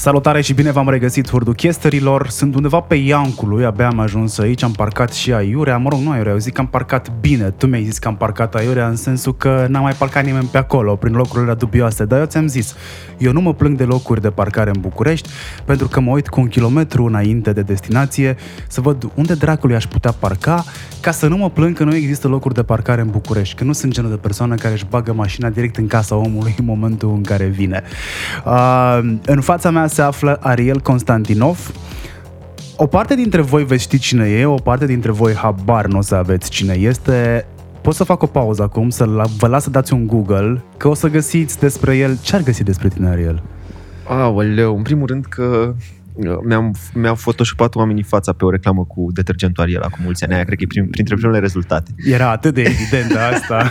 Salutare și bine v-am regăsit hurduchesterilor. Sunt undeva pe Iancului, abia am ajuns aici, am parcat și aiurea. Mă rog, nu aiurea, eu zic că am parcat bine. Tu mi-ai zis că am parcat aiurea în sensul că n-a mai parcat nimeni pe acolo, prin locurile dubioase. Dar eu ți-am zis, eu nu mă plâng de locuri de parcare în București, pentru că mă uit cu un kilometru înainte de destinație să văd unde dracului aș putea parca, ca să nu mă plâng că nu există locuri de parcare în București, că nu sunt genul de persoană care își bagă mașina direct în casa omului în momentul în care vine. Uh, în fața mea se află Ariel Constantinov. O parte dintre voi veți ști cine e, o parte dintre voi habar nu o să aveți cine este. Pot să fac o pauză acum, să vă las să dați un Google, că o să găsiți despre el. Ce ar găsi despre tine, Ariel? Aoleu, în primul rând că uh, mi-am, mi-au photoshopat oamenii fața pe o reclamă cu detergentul Ariel acum mulți ani. Aia cred că e prim, printre primele rezultate. Era atât de evident asta.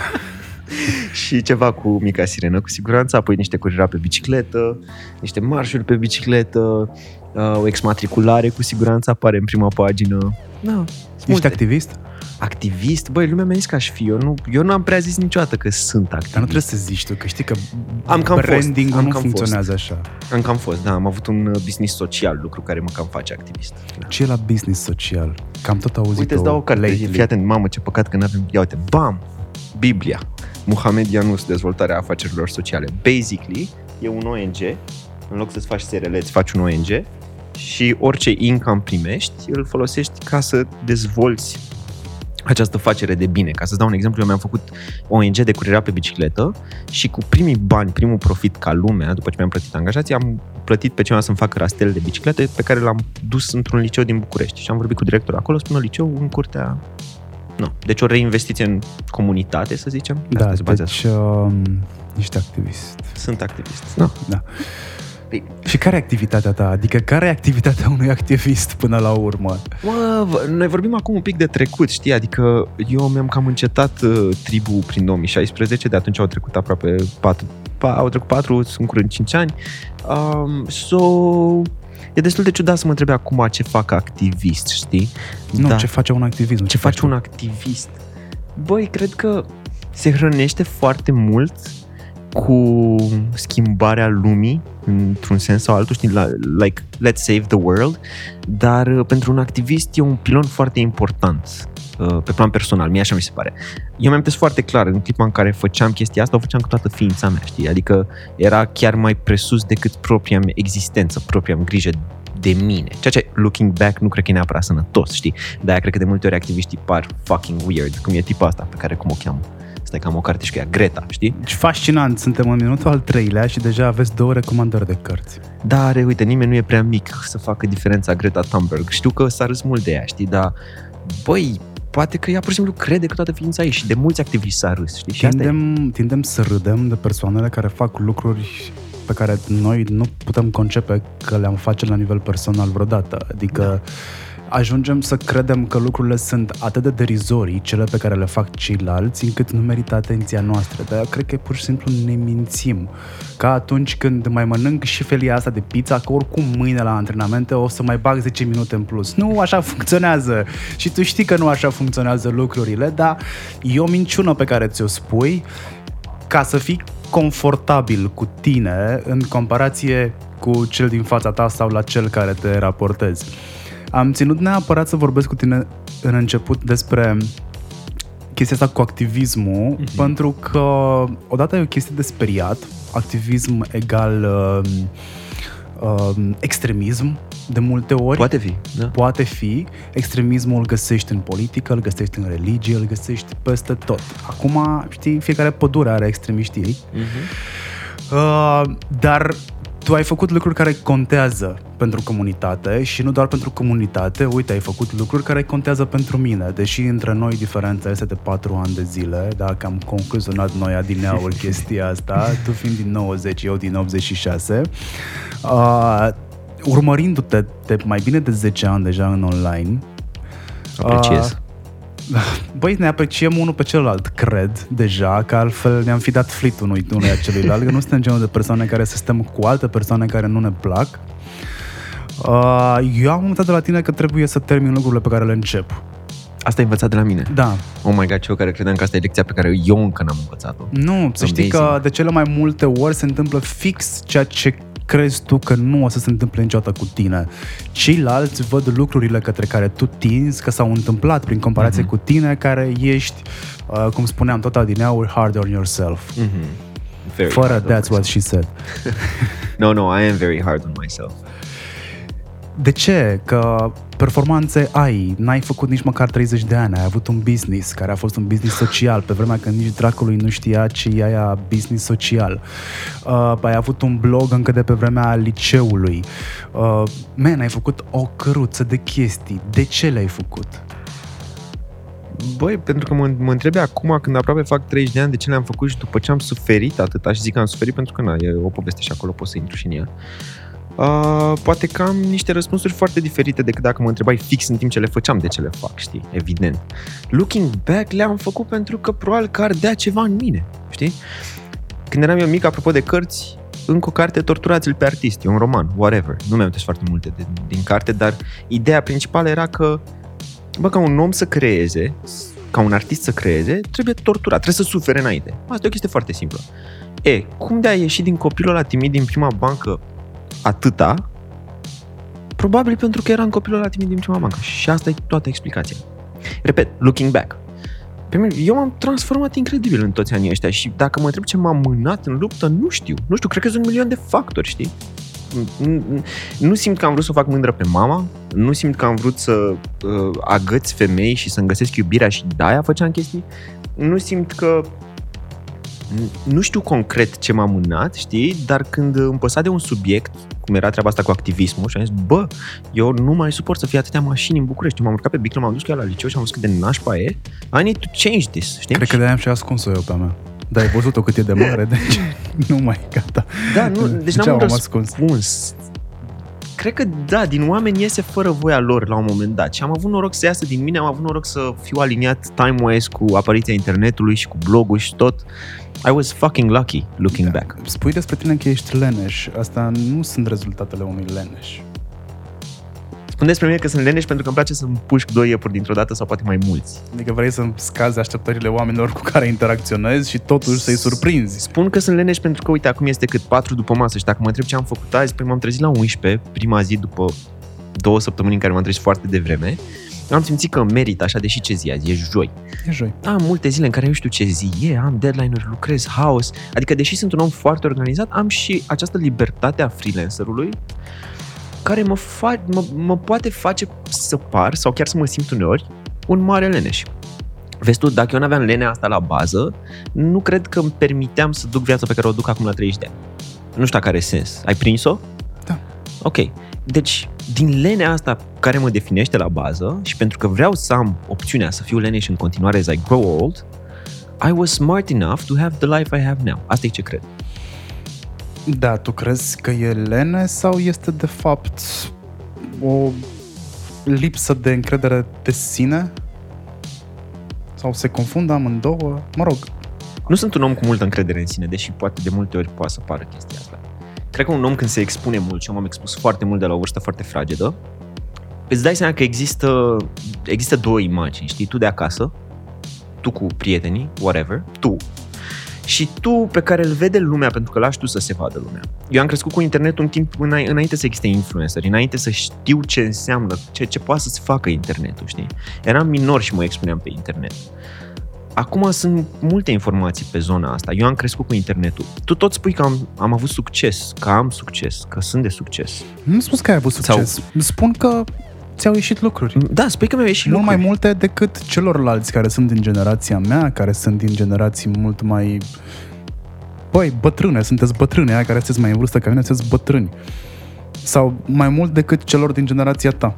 și ceva cu mica sirenă, cu siguranță, apoi niște curira pe bicicletă, niște marșuri pe bicicletă, uh, o exmatriculare cu siguranță apare în prima pagină. Da, Ești activist? Activist? Băi, lumea mi-a zis că aș fi. Eu nu, eu nu am prea zis niciodată că sunt activist. Dar nu trebuie să zici tu, că știi că am cam branding fost, am nu cam funcționează fost. așa. Am cam fost, da. Am avut un uh, business social, lucru care mă cam face activist. Da. Ce e la business social? Cam tot auzit Uite, îți dau o carte. Fii atent, mamă, ce păcat că nu avem... Ia uite, bam! Biblia. Muhammad Yunus, dezvoltarea afacerilor sociale. Basically, e un ONG, în loc să-ți faci SRL, îți faci un ONG și orice income primești, îl folosești ca să dezvolți această facere de bine. Ca să dau un exemplu, eu mi-am făcut ONG de curierea pe bicicletă și cu primii bani, primul profit ca lumea, după ce mi-am plătit angajații, am plătit pe cineva să-mi facă rastele de biciclete pe care l-am dus într-un liceu din București. Și am vorbit cu directorul acolo, spune liceu în curtea nu. Deci o reinvestiție în comunitate, să zicem. Da, Asta deci uh, ești activist. Sunt activist, da. da. Păi... Și care e activitatea ta? Adică care e activitatea unui activist până la urmă? Mă, noi vorbim acum un pic de trecut, știi? Adică eu mi-am cam încetat uh, tribu prin 2016, de atunci au trecut aproape 4, pa, au trecut 4, sunt curând 5 ani. Um, so, e destul de ciudat să mă întrebe acum ce fac activist, știi? Nu, da. ce face un activist? Ce face un activist? Băi, cred că se hrănește foarte mult cu schimbarea lumii într-un sens sau altul, știi, like, let's save the world, dar uh, pentru un activist e un pilon foarte important uh, pe plan personal, mie așa mi se pare. Eu mi-am foarte clar, în clipa în care făceam chestia asta, o făceam cu toată ființa mea, știi? Adică era chiar mai presus decât propria mea existență, propria mea grijă de mine. Ceea ce, looking back, nu cred că e neapărat sănătos, știi? De-aia cred că de multe ori activiștii par fucking weird, cum e tipa asta pe care cum o cheamă. Stai că am o carte și cu ea, Greta, știi? Deci fascinant, suntem în minutul al treilea și deja aveți două recomandări de cărți. Da, re, uite, nimeni nu e prea mic să facă diferența Greta Thunberg. Știu că s-a râs mult de ea, știi, dar băi, poate că ea pur și simplu crede că toată ființa ei și de mulți activiști s-a râs, știi? Și tindem, tindem să râdem de persoanele care fac lucruri pe care noi nu putem concepe că le-am face la nivel personal vreodată. Adică da ajungem să credem că lucrurile sunt atât de derizorii, cele pe care le fac ceilalți, încât nu merită atenția noastră. Dar cred că pur și simplu ne mințim. Ca atunci când mai mănânc și felia asta de pizza, că oricum mâine la antrenamente o să mai bag 10 minute în plus. Nu așa funcționează. Și tu știi că nu așa funcționează lucrurile, dar e o minciună pe care ți-o spui ca să fii confortabil cu tine în comparație cu cel din fața ta sau la cel care te raportezi. Am ținut neapărat să vorbesc cu tine în început despre chestia asta cu activismul, uh-huh. pentru că odată e o chestie de speriat, activism egal uh, uh, extremism, de multe ori. Poate fi, da. Poate fi. Extremismul îl găsești în politică, îl găsești în religie, îl găsești peste tot. Acum, știi, fiecare pădure are extremiștii ei. Uh-huh. Uh, dar tu ai făcut lucruri care contează pentru comunitate și nu doar pentru comunitate, uite, ai făcut lucruri care contează pentru mine, deși între noi diferența este de 4 ani de zile, dacă am concluzionat noi adineaul chestia asta, tu fiind din 90, eu din 86, uh, urmărindu-te de mai bine de 10 ani deja în online, Apreciez. Uh, Băi, ne apreciem unul pe celălalt, cred, deja, că altfel ne-am fi dat flit unui, unui celuilalt, că nu suntem genul de persoane care să stăm cu alte persoane care nu ne plac. Uh, eu am învățat de la tine că trebuie să termin lucrurile pe care le încep. Asta ai învățat de la mine? Da. Oh my god, eu care credeam că asta e lecția pe care eu încă n-am învățat-o. Nu, să știi că de cele mai multe ori se întâmplă fix ceea ce crezi tu că nu o să se întâmple niciodată cu tine. Ceilalți văd lucrurile către care tu tinzi, că s-au întâmplat prin comparație Mhm. cu tine, care ești, uh, cum spuneam tot adineauri, hard on yourself. Mm-hmm. Very Fără hard on that's what myself. she said. No, no, I am very hard on myself. De ce? Că performanțe ai, n-ai făcut nici măcar 30 de ani, ai avut un business care a fost un business social, pe vremea când nici dracului nu știa ce e aia business social. Uh, ai avut un blog încă de pe vremea liceului. Uh, man, ai făcut o căruță de chestii. De ce le-ai făcut? Băi, pentru că mă, mă întrebi acum, când aproape fac 30 de ani, de ce le-am făcut și după ce am suferit atâta și zic că am suferit pentru că, na, e o poveste și acolo, pot să intru și în ea. Uh, poate că am niște răspunsuri foarte diferite decât dacă mă întrebai fix în timp ce le făceam, de ce le fac, știi? Evident. Looking back, le-am făcut pentru că probabil că ardea ceva în mine, știi? Când eram eu mic, apropo de cărți, încă o carte, Torturați-l pe artist, e un roman, whatever. Nu mi-am foarte multe de, din carte, dar ideea principală era că Bă, ca un om să creeze, ca un artist să creeze, trebuie torturat, trebuie să sufere înainte. Asta e o chestie foarte simplă. E, cum de a ieși din copilul ăla timid din prima bancă atâta? Probabil pentru că eram copilul ăla timid din prima bancă. Și asta e toată explicația. Repet, looking back. Pe mine, eu m-am transformat incredibil în toți anii ăștia și dacă mă întreb ce m-a mânat în luptă, nu știu. Nu știu, cred că sunt un milion de factori, știi? Nu- Nu simt că am vrut să o fac mândră pe mama, nu simt că am vrut să uh, agăți femei și să-mi găsesc iubirea și de-aia făceam chestii. Nu simt că nu știu concret ce m-a mânat, știi, dar când îmi păsa de un subiect, cum era treaba asta cu activismul, și am zis, bă, eu nu mai suport să fie atâtea mașini în București. M-am urcat pe biclă, m-am dus cu ea la liceu și am văzut cât de nașpa e. I need to change this, știi? Cred că de-aia am și ascuns-o eu pe a mea. Dar ai văzut-o cât e de mare, deci nu mai gata. Da, nu, deci Ce n-am un am ascuns? răspuns. Cred că da, din oameni iese fără voia lor la un moment dat și am avut noroc să iasă din mine, am avut noroc să fiu aliniat time-wise cu apariția internetului și cu blogul și tot. I was fucking lucky looking Da. back. Spui despre tine că ești leneș. Asta nu sunt rezultatele unui leneș. Spun despre mine că sunt leneș pentru că îmi place să-mi pușc doi iepuri dintr-o dată sau poate mai mulți. Adică vrei să scazi așteptările oamenilor cu care interacționezi și totuși să-i surprinzi. Spun că sunt leneș pentru că, uite, acum este cât 4 după masă și dacă mă întreb ce am făcut azi, păi m-am trezit la 11, prima zi după două săptămâni în care m-am trezit foarte devreme. Am simțit că merit așa, deși ce zi azi, e joi. E joi. Am multe zile în care nu știu ce zi e, am deadline-uri, lucrez, haos. Adică, deși sunt un om foarte organizat, am și această libertate a freelancerului care mă, fa- mă, mă poate face să par, sau chiar să mă simt uneori, un mare leneș. Vezi tu, dacă eu nu aveam lenea asta la bază, nu cred că îmi permiteam să duc viața pe care o duc acum la 30 de ani. Nu știu dacă are sens. Ai prins-o? Da. Ok. Deci, din lenea asta care mă definește la bază și pentru că vreau să am opțiunea să fiu leneș în continuare as I grow old, I was smart enough to have the life I have now. Asta e ce cred. Da, tu crezi că e lene sau este de fapt o lipsă de încredere de sine? Sau se confundă amândouă? Mă rog, Nu sunt un om cu multă încredere în sine, deși poate de multe ori poate să pară chestia asta. Cred că un om când se expune mult, și eu m-am expus foarte mult de la o vârstă foarte fragedă, îți dai seama că există, există două imagini, știi? Tu de acasă, tu cu prietenii, whatever, tu, și tu pe care îl vede lumea pentru că lași tu să se vadă lumea. Eu am crescut cu internetul în timp îna- înainte să existe influenceri, înainte să știu ce înseamnă, ce, ce poate să se facă internetul, știi? Eram minor și mă expuneam pe internet. Acum sunt multe informații pe zona asta. Eu am crescut cu internetul. Tu tot spui că am, am avut succes, că am succes, că sunt de succes. nu spus că ai avut Sau- succes. Spun că ți-au ieșit lucruri. Da, spui că mi-au ieșit Mult mai lucruri. multe decât celorlalți care sunt din generația mea, care sunt din generații mult mai... Băi, bătrâne, sunteți bătrâne, aia care sunteți mai în vârstă ca mine, sunteți bătrâni. Sau mai mult decât celor din generația ta.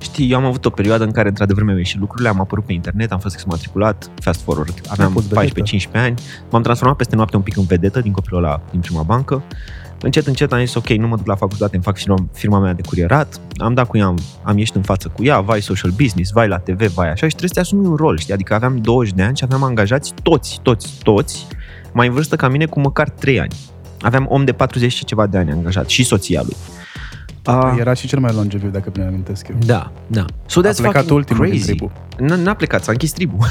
Știi, eu am avut o perioadă în care într-adevăr mi-au ieșit lucrurile, am apărut pe internet, am fost exmatriculat, fast forward, aveam fost vedetă. 14-15 ani, m-am transformat peste noapte un pic în vedetă din copilul ăla din prima bancă. Încet, încet am zis, ok, nu mă duc la facultate, îmi fac firma, firma mea de curierat, am dat cu ea, am, am ieșit în față cu ea, vai social business, vai la TV, vai așa și trebuie să te asumi un rol, știi? Adică aveam 20 de ani și aveam angajați toți, toți, toți, mai în vârstă ca mine cu măcar 3 ani. Aveam om de 40 și ceva de ani angajat și soția lui. Ah, Era și cel mai longeviv, dacă bine amintesc eu. da, da. So A that's plecat fucking ultimul din crazy. tribu. N- N-a plecat, s-a închis tribul.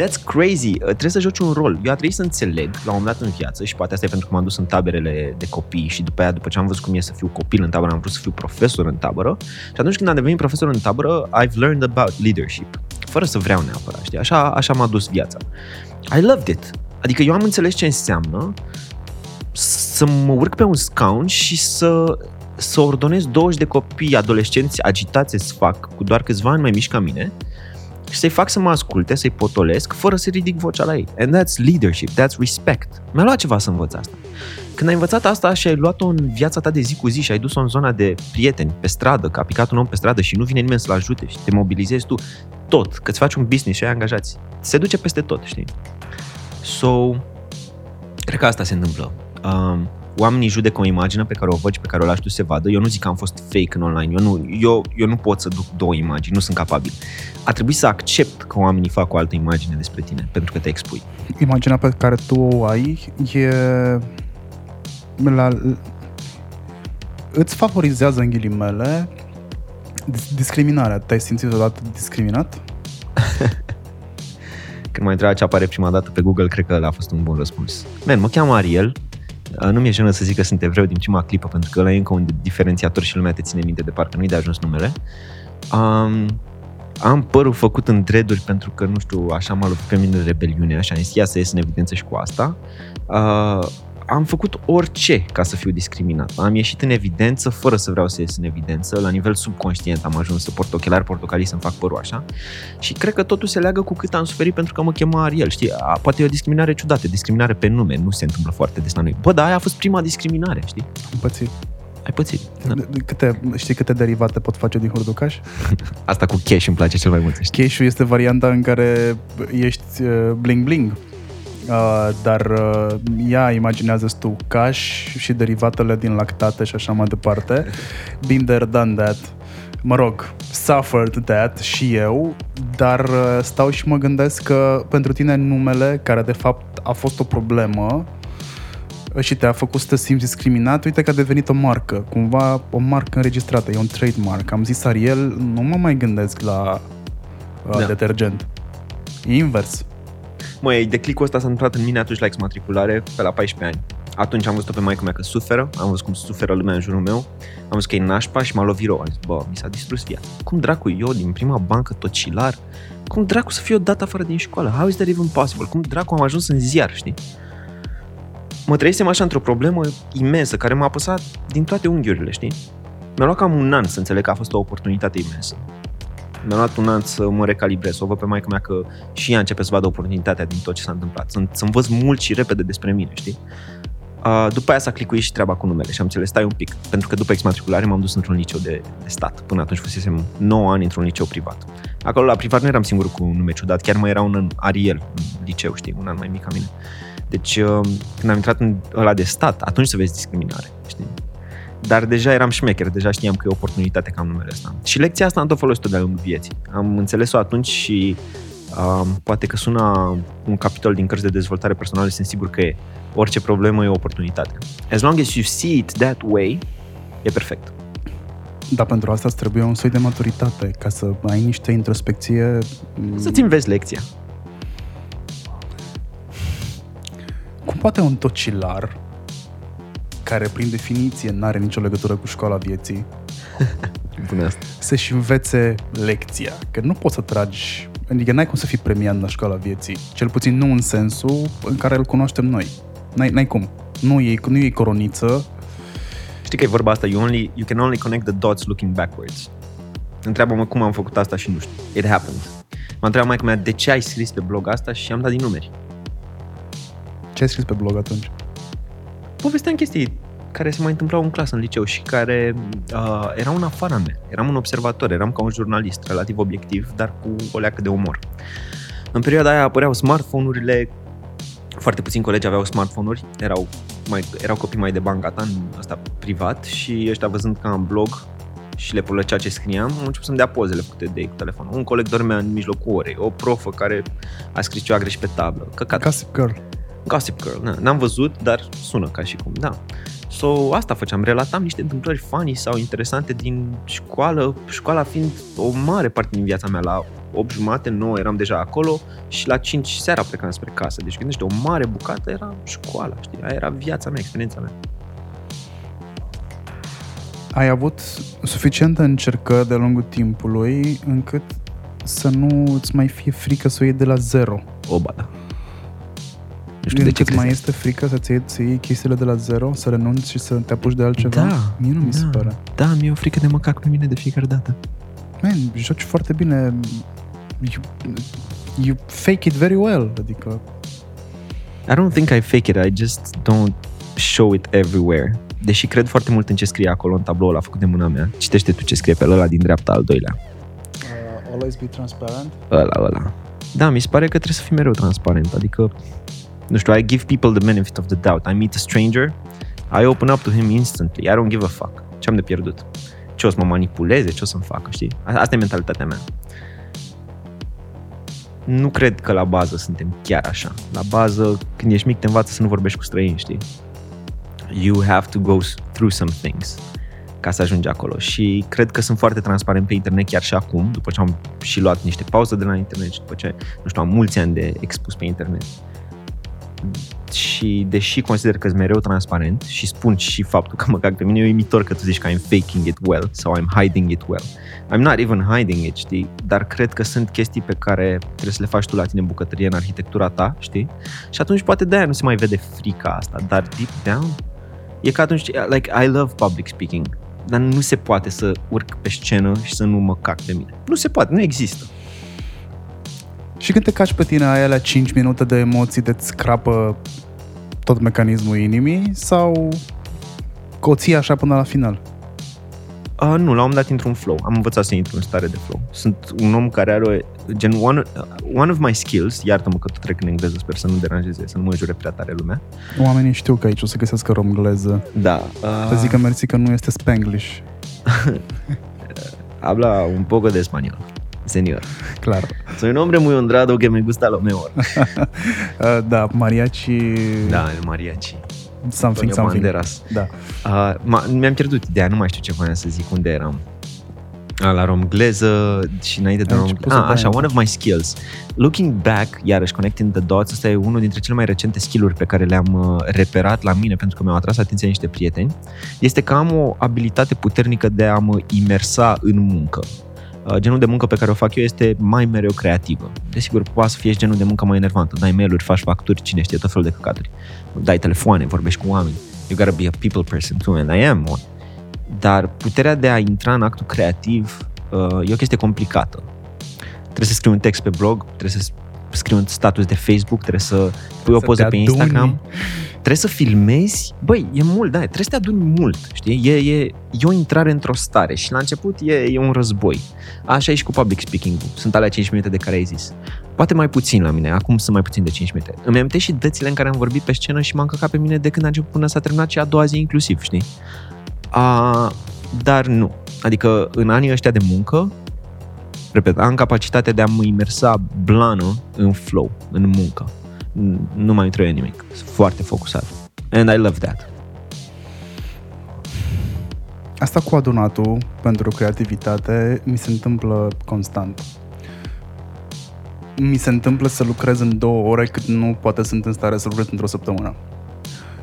That's crazy. Uh, Trebuie să joci un rol. Eu a trebuit să înțeleg la un moment dat în viață și poate asta e pentru că m-am dus în taberele de copii și după aia, după ce am văzut cum e să fiu copil în tabără, am vrut să fiu profesor în tabără și atunci când am devenit profesor în tabără, I've learned about leadership. Fără să vreau neapărat, știi? Așa, așa m-a dus viața. I loved it. Adică eu am înțeles ce înseamnă să mă urc pe un scaun și să, să ordonez 20 de copii adolescenți agitați să fac cu doar câțiva ani mai mici ca mine și să-i fac să mă asculte, să-i potolesc, fără să ridic vocea la ei. And that's leadership, that's respect. Mi-a luat ceva să învăț asta. Când ai învățat asta și ai luat-o în viața ta de zi cu zi și ai dus-o în zona de prieteni, pe stradă, că a picat un om pe stradă și nu vine nimeni să-l ajute și te mobilizezi tu, tot, că îți faci un business și ai angajați, se duce peste tot, știi? So, cred că asta se întâmplă. Um, oamenii judecă o imagine pe care o văd și pe care o lași tu să se vadă. Eu nu zic că am fost fake în online. Eu nu, eu, eu nu pot să duc două imagini, nu sunt capabil. A trebuit să accept că oamenii fac o altă imagine despre tine, pentru că te expui. Imaginea pe care tu o ai e la, îți favorizează în ghilimele dis- discriminarea. Te-ai simțit odată discriminat? Când m-ai întrebat ce apare prima dată pe Google, cred că ăla a fost un bun răspuns. Man, mă cheamă Ariel, Uh, nu mi-e jenă să zic că sunt evreu din prima clipă, pentru că ăla e încă un diferențiator și lumea te ține minte de parcă nu-i de ajuns numele. Um, am părul făcut în dreaduri pentru că, nu știu, așa m-a lovit pe mine rebeliunea și am zis, ia să ies în evidență și cu asta. Uh, am făcut orice ca să fiu discriminat. Am ieșit în evidență fără să vreau să ies în evidență. La nivel subconștient am ajuns să port ochelari portocalii să-mi fac părul așa. Și cred că totul se leagă cu cât am suferit pentru că mă chema Ariel. Știi, a, poate e o discriminare ciudată, discriminare pe nume. Nu se întâmplă foarte des la noi. Bă, dar aia a fost prima discriminare, știi? Am pățit. Ai pățit. Da. De- de- Câte, știi câte derivate pot face din hurducaș? Asta cu cash îmi place cel mai mult, să știi. Cash-ul este varianta în care ești uh, bling-bling. Uh, dar uh, ea imaginează tu cash și derivatele din lactate și așa mai departe. Been there, done that. Mă rog, suffered that și eu, dar uh, stau și mă gândesc că pentru tine numele, care de fapt a fost o problemă și te-a făcut să te simți discriminat, uite că a devenit o marcă, cumva o marcă înregistrată, e un trademark. Am zis Ariel, nu mă mai gândesc la uh, Da. detergent. E invers. Măi, declicul ăsta s-a întâmplat în mine atunci la exmatriculare, pe la 14 ani. Atunci am văzut-o pe maică mea că suferă, am văzut cum suferă lumea în jurul meu, am văzut că e nașpa și m-a lovit rău. Am zis, bă, mi s-a distrus viața. Cum dracu eu, din prima bancă tocilar, cum dracu să fiu dat afară din școală? How is that even possible? Cum dracu am ajuns în ziar, știi? Mă trăisem așa într-o problemă imensă, care m-a apăsat din toate unghiurile, știi? Mi-a luat cam un an să înțeleg că a fost o oportunitate imensă. Mi-a luat un an să mă recalibrez, să o văd pe maica mea că și ea începe să vadă oportunitatea din tot ce s-a întâmplat. Să, să învăț mult și repede despre mine, știi? Uh, după aia s-a clicuit și treaba cu numele și am înțeles, stai un pic, pentru că după exmatriculare m-am dus într-un liceu de, de stat. Până atunci fusesem 9 ani într-un liceu privat. Acolo la privat nu eram singur cu un nume ciudat, chiar mai era un Ariel în liceu, știi, un an mai mic ca mine. Deci uh, când am intrat în ăla de stat, atunci să vezi discriminare, știi? Dar deja eram șmecher, deja știam că e o oportunitate ca am numele ăsta. Și lecția asta am tot folosit-o de-a lungul vieții. Am înțeles-o atunci și uh, poate că sună un capitol din cărți de dezvoltare personală, sunt sigur că e. Orice problemă e o oportunitate. As long as you see it that way, e perfect. Dar pentru asta îți trebuie un soi de maturitate, ca să ai niște introspecție. Să-ți înveți lecția. Cum poate un tocilar, care prin definiție nu are nicio legătură cu școala vieții, Bună asta. să-și învețe lecția? Că nu poți să tragi, adică n-ai cum să fii premiat la școala vieții, cel puțin nu în sensul în care îl cunoaștem noi. N-ai, n-ai cum. Nu e, nu e coroniță, Știi că e vorba asta, you, only, you can only connect the dots looking backwards. Întreabă-mă cum am făcut asta și nu știu. It happened. M-a întrebat maica mea de ce ai scris pe blog asta și am dat din numeri. ce ai scris pe blog atunci? Povesteam chestii care se mai întâmplau în clasă, în liceu și care uh, erau în afara mea. Eram un observator, eram ca un jurnalist relativ obiectiv, dar cu o leacă de umor. În perioada aia apăreau smartphone-urile, foarte puțini colegi aveau smartphone-uri, erau, mai, erau copii mai de bani gata, în ăsta privat și ăștia văzând că am blog și le plăcea ce scriam, au început să-mi dea pozele făcute de ei cu telefonul. Un coleg dormea în mijlocul orei, o profă care a scris ceva greșit pe tablă. Căcat. Gossip Girl. Gossip Girl, na, n-am văzut, dar sună ca și cum, da. So, asta făceam, relatam niște întâmplări funny sau interesante din școală, școala fiind o mare parte din viața mea la 8 jumate, 9 eram deja acolo și la 5 seara plecam spre casă. Deci gândește, o mare bucată era școala, știi? Aia era viața mea, experiența mea. Ai avut suficientă încercări de-a lungul timpului încât să nu îți mai fie frică să o iei de la zero. O, ba, da. Nu știu de ce Încât mai crezi. este frică să-ți iei, să iei chestiile de la zero, să renunți și să te apuci de altceva? Da, Mie nu mi se da. pare. Da, mi-e o frică de măcac pe mine de fiecare dată. Man, joci foarte bine. You, you fake it very well. Adică, I don't think I fake it, I just don't show it everywhere. Deși cred foarte mult în ce scrie acolo în tabloul ăla făcut de mâna mea. Citește tu ce scrie pe ăla din dreapta al doilea. uh, always be transparent. Ăla, ăla. Da, mi se pare că trebuie să fii mereu transparent. Adică, nu știu, I give people the benefit of the doubt. I meet a stranger, I open up to him instantly. I don't give a fuck. Ce am de pierdut? Ce o să mă manipuleze? Ce o să-mi facă, știi? A- Asta e mentalitatea mea. Nu cred că la bază suntem chiar așa. La bază, când ești mic, te învață să nu vorbești cu străini, știi? You have to go through some things ca să ajungi acolo. Și cred că sunt foarte transparent pe internet chiar și acum, după ce am și luat niște pauze de la internet și după ce, nu știu, am mulți ani de expus pe internet. Și deși consider că sunt mereu transparent și spun și faptul că mă cac pe mine, e uimitor că tu zici că I'm faking it well sau I'm hiding it well. I'm not even hiding it, știi? Dar cred că sunt chestii pe care trebuie să le faci tu la tine în bucătărie, în arhitectura ta, știi? Și atunci poate de-aia nu se mai vede frica asta, dar deep down e ca atunci, like, I love public speaking, dar nu se poate să urc pe scenă și să nu mă cac pe mine. Nu se poate, nu există. Și când te caci pe tine, ai alea 5 minute de emoții de-ți scrapă tot mecanismul inimii sau că o ții așa până la final? Uh, nu, la un moment dat intru în flow. Am învățat să intru în stare de flow. Sunt un om care are o, gen one, uh, one of my skills, iartă-mă că tu trec în engleză, sper să nu deranjeze, să nu mă jure prea tare lumea. Oamenii știu că aici o să găsească romgleză. Da. Să zică mersi că nu este spanglish. habla un poco de español, señor. Clar. Soy un hombre muy honrado que me gusta lo mejor. Uh, da, mariachi... da, el mariachi. Something, Antonio something. Banderas. Da. Uh, ma, mi-am pierdut ideea, nu mai știu ce voiam să zic, unde eram. Ah, la romgleză și înainte de Ai romgleză. început să Ah, dai așa, asta. one of my skills. Looking back, iarăși, connecting the dots, ăsta e unul dintre cele mai recente skill-uri pe care le-am uh, reperat la mine, pentru că mi-au atras atenția niște prieteni, este că am o abilitate puternică de a mă imersa în muncă. Uh, Genul de muncă pe care o fac eu este mai mereu creativă. Desigur, poate să fie și genul de muncă mai enervantă. Dai mail-uri, faci facturi, cine știe, tot felul de căcaturi. Dai telefoane, vorbești cu oameni. You gotta be a people person too, and I am one. Dar puterea de a intra în actul creativ uh, e o chestie complicată. Trebuie să scrii un text pe blog, trebuie să scrii un status de Facebook, trebuie să pui o Să poză te pe aduni. Instagram, trebuie să filmezi. Băi, e mult, da, trebuie să te aduni mult, știi? E, e, e o intrare într-o stare și la început e, e un război. Așa e și cu public speaking-ul. Sunt alea 5 minute de care ai zis. Poate mai puțin la mine, acum sunt mai puțin de 5 minute. Îmi amintesc și dățile în care am vorbit pe scenă și m-am căcat pe mine de când a început până s-a terminat și a doua zi inclusiv, știi? A, dar nu. Adică în anii ăștia de muncă, repet, am capacitatea de a mă imersa blană în flow, în muncă. N- Nu mai trebuie nimic. Sunt foarte focusat. And I love that. Asta cu adunatul pentru creativitate mi se întâmplă constant. Mi se întâmplă să lucrez în două ore cât nu poate sunt în stare să lucrez într-o săptămână.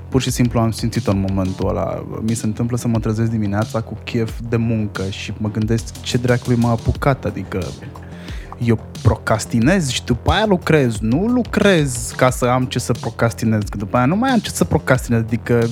Pur și simplu am simțit-o în momentul ăla. Mi se întâmplă să mă trezesc dimineața cu chef de muncă și mă gândesc ce dracului m-a apucat, adică eu procrastinez și după aia lucrez. Nu lucrez ca să am ce să procrastinez, că după aia nu mai am ce să procrastinez, adică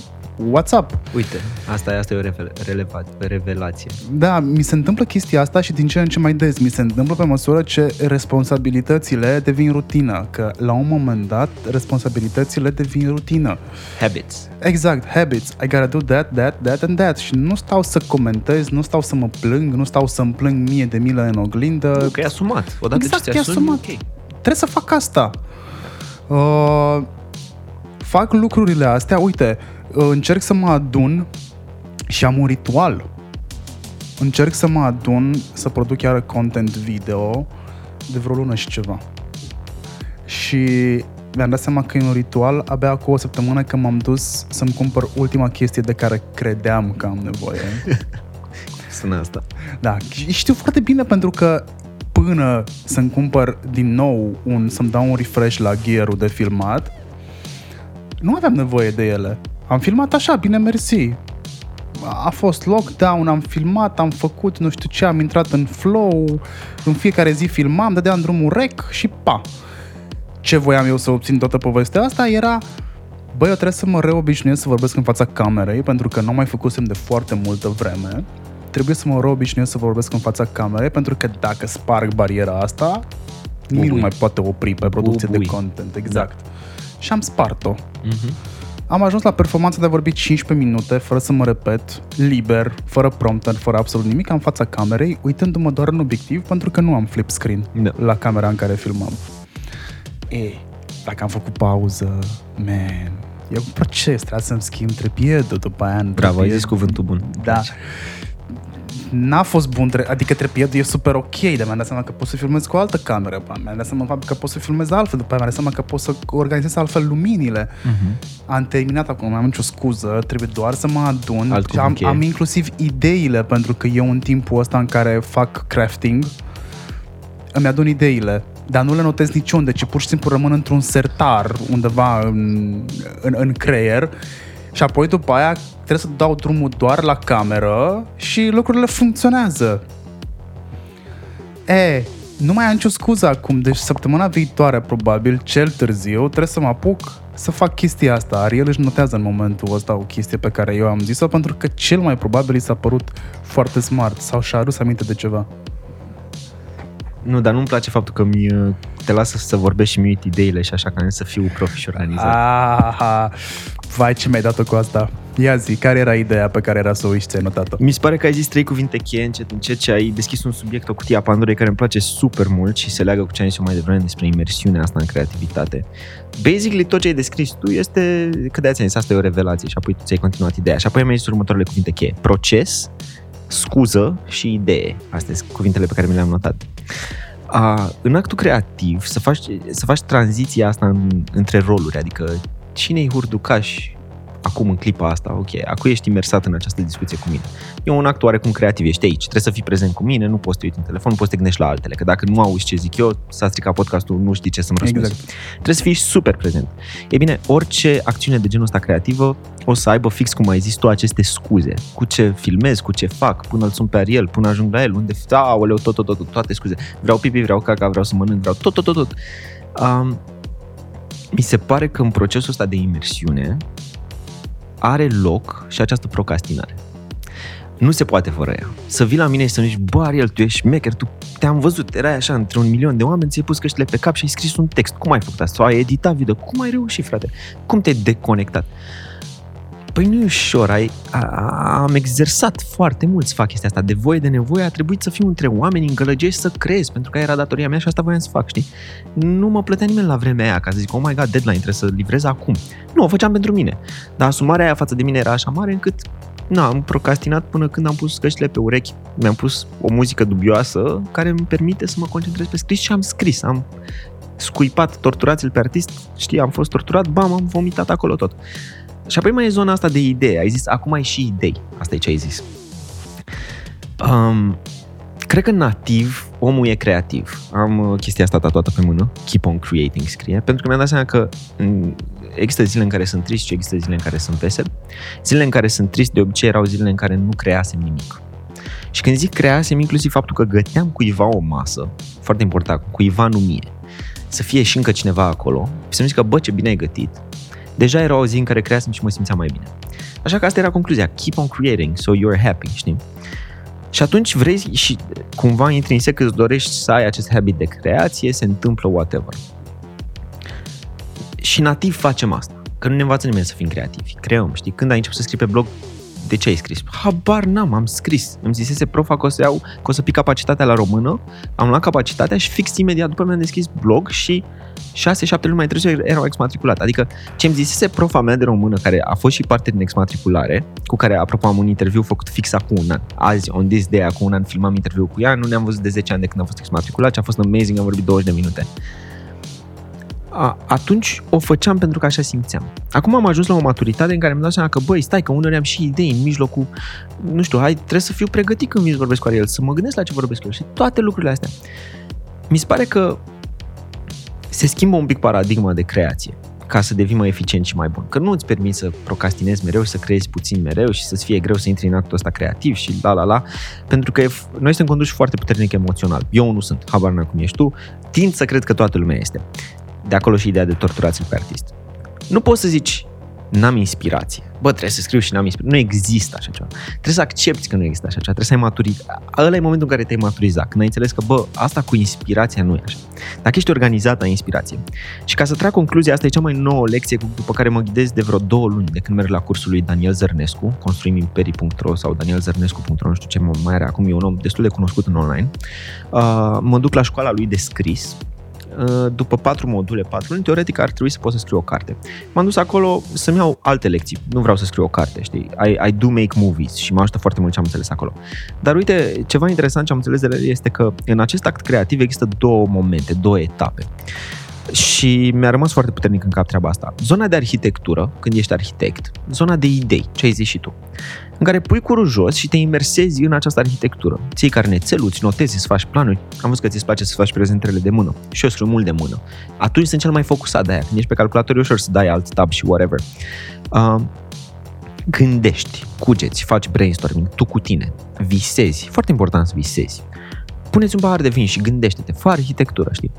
what's up? Uite, asta, asta e o revel- releva- revelație. Da, mi se întâmplă chestia asta și din ce în ce mai des. Mi se întâmplă pe măsură ce responsabilitățile devin rutină. Că la un moment dat, responsabilitățile devin rutină. Habits. Exact, habits. I gotta do that, that, that and that. Și nu stau să comentez, nu stau să mă plâng, nu stau să-mi plâng mie de milă în oglindă. Nu, că e asumat. Odată Exact, ce e ți asumi, asumat. ok. Trebuie să fac asta. Uh, fac lucrurile astea, uite, uh, încerc să mă adun și am un ritual. Încerc să mă adun, să produc chiar content video de vreo lună și ceva. Și mi-am dat seama că e un ritual abia cu o săptămână că m-am dus să-mi cumpăr ultima chestie de care credeam că am nevoie. Sună asta. Da, și știu foarte bine pentru că până să-mi cumpăr din nou un, să-mi dau un refresh la gear de filmat, nu aveam nevoie de ele. Am filmat așa, bine mersi. A fost lockdown, am filmat, am făcut nu știu ce, am intrat în flow, în fiecare zi filmam, dădeam drumul rec și pa. Ce voiam eu să obțin toată povestea asta era Băi, eu trebuie să mă reobișnuiesc să vorbesc în fața camerei, pentru că nu mai făcusem de foarte multă vreme. Trebuie să mă reobișnuiesc să vorbesc în fața camerei, pentru că dacă sparg bariera asta, nimic nu Bubui. mai poate opri pe producție Bubui. de content, exact. Și am spart-o. Mhm. Am ajuns la performanța de a vorbi 15 minute, fără să mă repet, liber, fără prompter, fără absolut nimic, în fața camerei, uitându-mă doar în obiectiv, pentru că nu am flip screen Da. la camera în care filmam. E, dacă am făcut pauză, man, e un proces, trebuie să-mi schimb trepiedul după aia în Bravo, ai trepied. zis cuvântul bun. Da. N-a fost bun, tre- adică trepiedul e super ok, dar mi-am dat seama că pot să filmez cu o altă cameră, pa. mi-am dat seama că pot să filmez altfel, după aia mi-am dat seama că pot să organizez altfel luminile. Mhm. Am terminat acum, nu am nicio scuză, trebuie doar să mă adun. Alt și am, cuvânt cheie. am inclusiv ideile, pentru că eu în timpul ăsta în care fac crafting, îmi adun ideile, dar nu le notez niciunde, ci pur și simplu rămân într-un sertar undeva în, în, în creier și apoi după aia trebuie să dau drumul doar la cameră și lucrurile funcționează. E, nu mai am nicio scuză acum, deci săptămâna viitoare, probabil, cel târziu, trebuie să mă apuc să fac chestia asta. Ariel își notează în momentul ăsta o chestie pe care eu am zis-o, pentru că cel mai probabil i s-a părut foarte smart sau și-a adus aminte de ceva. Nu, dar nu-mi place faptul că mi, uh, te lasă să vorbești și mi uit ideile și așa ca să fiu profesionalizat. Ah, vai ce mi-ai dat-o cu asta. Ia zi, care era ideea pe care era să o uiți, ți-ai notat-o? Mi se pare că ai zis trei cuvinte cheie încet, încet ce ai deschis un subiect, o cutie a Pandorei care îmi place super mult și se leagă cu ce am zis eu mai devreme despre imersiunea asta în creativitate. Basically, tot ce ai descris tu este, că de-aia ți-am zis, asta e o revelație și apoi tu ți-ai continuat ideea. Și apoi mi-ai zis următoarele cuvinte cheie. Proces, scuză și idee. Astea sunt cuvintele pe care mi le-am notat. A, în actul creativ, să faci, să faci tranziția asta în, între roluri, adică cine-i hurducaș acum în clipa asta, ok, acum ești imersat în această discuție cu mine. E un act oarecum creativ, ești aici, trebuie să fii prezent cu mine, nu poți să te uiți în telefon, nu poți să te gândești la altele, că dacă nu auzi ce zic eu, s-a stricat podcastul, nu știi ce să-mi răspunzi. Exact. Trebuie să fii super prezent. E bine, orice acțiune de genul ăsta creativă o să aibă fix cum ai zis tu aceste scuze. Cu ce filmez, cu ce fac, până îl sun pe Ariel, până ajung la el, unde, aoleu, tot, tot, tot, tot, toate scuze. Vreau pipi, vreau caca, vreau să mănânc, vreau tot, tot, tot, tot. Um, mi se pare că în procesul ăsta de imersiune are loc și această procrastinare. Nu se poate fără ea. Să vii la mine și să-mi zici, bă, Ariel, tu ești șmecher, tu te-am văzut, erai așa între un milion de oameni, ți-ai pus căștile pe cap și ai scris un text. Cum ai făcut asta? Sau ai editat video? Cum ai reușit, frate? Cum te-ai deconectat? Păi nu e ușor, ai, a, a- am exersat foarte mult să fac chestia asta. De voie de nevoie a trebuit să fiu între oameni, îngălăgești să creez, pentru că era datoria mea și asta voiam să fac, știi? Nu mă plătea nimeni la vremea aia ca să zic, oh my god, deadline, trebuie să livrez acum. Nu, o făceam pentru mine. Dar asumarea aia față de mine era așa mare încât na, am procrastinat până când am pus căștile pe urechi, mi-am pus o muzică dubioasă care îmi permite să mă concentrez pe scris și am scris, am scuipat, torturați-l pe artist, știi, am fost torturat, bam, am vomitat acolo tot. Și apoi mai e zona asta de idee, ai zis, acum ai și idei, asta e ce ai zis. Um, cred că nativ omul e creativ. Am uh, chestia asta tatuată pe mână, keep on creating scrie, pentru că mi-am dat seama că mm, există zile în care sunt trist și există zile în care sunt vesel. Zilele în care sunt trist de obicei erau zilele în care nu creasem nimic. Și când zic creasem, inclusiv faptul că găteam cuiva o masă, foarte important, cuiva nu mie, să fie și încă cineva acolo, și să-mi zică, bă, ce bine ai gătit, deja era o zi în care creasem și mă simțeam mai bine. Așa că asta era concluzia, keep on creating, so you're happy, știi? Și atunci vrei și cumva intrinsec îți dorești să ai acest habit de creație, se întâmplă whatever. Și nativ facem asta. Că nu ne învață nimeni să fim creativi. Creăm, știi? Când ai început să scrii pe blog, de ce ai scris? Habar n-am, am scris. Îmi zisese profa că o să, iau, că o să pic capacitatea la română, am luat capacitatea și fix imediat după mi-am deschis blog și 6-7 luni mai târziu erau exmatriculat. Adică ce îmi zisese profa mea de română, care a fost și parte din exmatriculare, cu care, apropo, am un interviu făcut fix acum un an. Azi, on this day, acum un an, filmam interviu cu ea, nu ne-am văzut de 10 ani de când am fost exmatriculat și a fost amazing, am vorbit 20 de minute. A, atunci o făceam pentru că așa simțeam. Acum am ajuns la o maturitate în care mi-am dat seama că, băi, stai, că uneori am și idei în mijlocul, nu știu, hai, trebuie să fiu pregătit când vin să vorbesc cu Ariel, să mă gândesc la ce vorbesc eu și toate lucrurile astea. mi se pare că se schimbă un pic paradigma de creație ca să devii mai eficient și mai bun. Că nu îți permiți să procrastinezi mereu și să creezi puțin mereu și să-ți fie greu să intri în actul ăsta creativ și la la la, pentru că noi suntem conduși foarte puternic emoțional. Eu nu sunt, habar n cum ești tu, tind să cred că toată lumea este. De acolo și ideea de torturați pe artist. Nu poți să zici, n-am inspirație. Bă, trebuie să scriu și n-am inspirație. Nu există așa ceva. Trebuie să accepti că nu există așa ceva. Trebuie să ai maturizat. Ăla e momentul în care te-ai maturizat. Când ai înțeles că, bă, asta cu inspirația nu e așa. Dacă ești organizat, ai inspirație. Și ca să trag concluzia, asta e cea mai nouă lecție după care mă ghidez de vreo două luni de când merg la cursul lui Daniel Zărnescu, construimimperii.ro sau danielzărnescu.ro, nu știu ce mai are acum, e un om destul de cunoscut în online. Uh, mă duc la școala lui de scris, Uh, după patru module, patru luni, teoretic ar trebui să pot să scriu o carte. M-am dus acolo să-mi iau alte lecții. Nu vreau să scriu o carte, știi? I, I do make movies și mă ajută foarte mult ce am înțeles acolo. Dar uite, ceva interesant ce am înțeles de el este că în acest act creativ există două momente, două etape. Și mi-a rămas foarte puternic în cap treaba asta. Zona de arhitectură, când ești arhitect, zona de idei, ce ai zis și tu în care pui curul jos și te imersezi în această arhitectură. Ții carnețelul, îți notezi, îți faci planuri. Am văzut că ți-ți place să faci prezentările de mână. Și eu scriu mult de mână. Atunci sunt cel mai focusat de aia. Când ești pe calculator e ușor să dai alt tab și whatever. Uh, gândești, cugeți, faci brainstorming, tu cu tine, visezi. Foarte important să visezi. Puneți un pahar de vin și gândește-te, fă arhitectură, știi?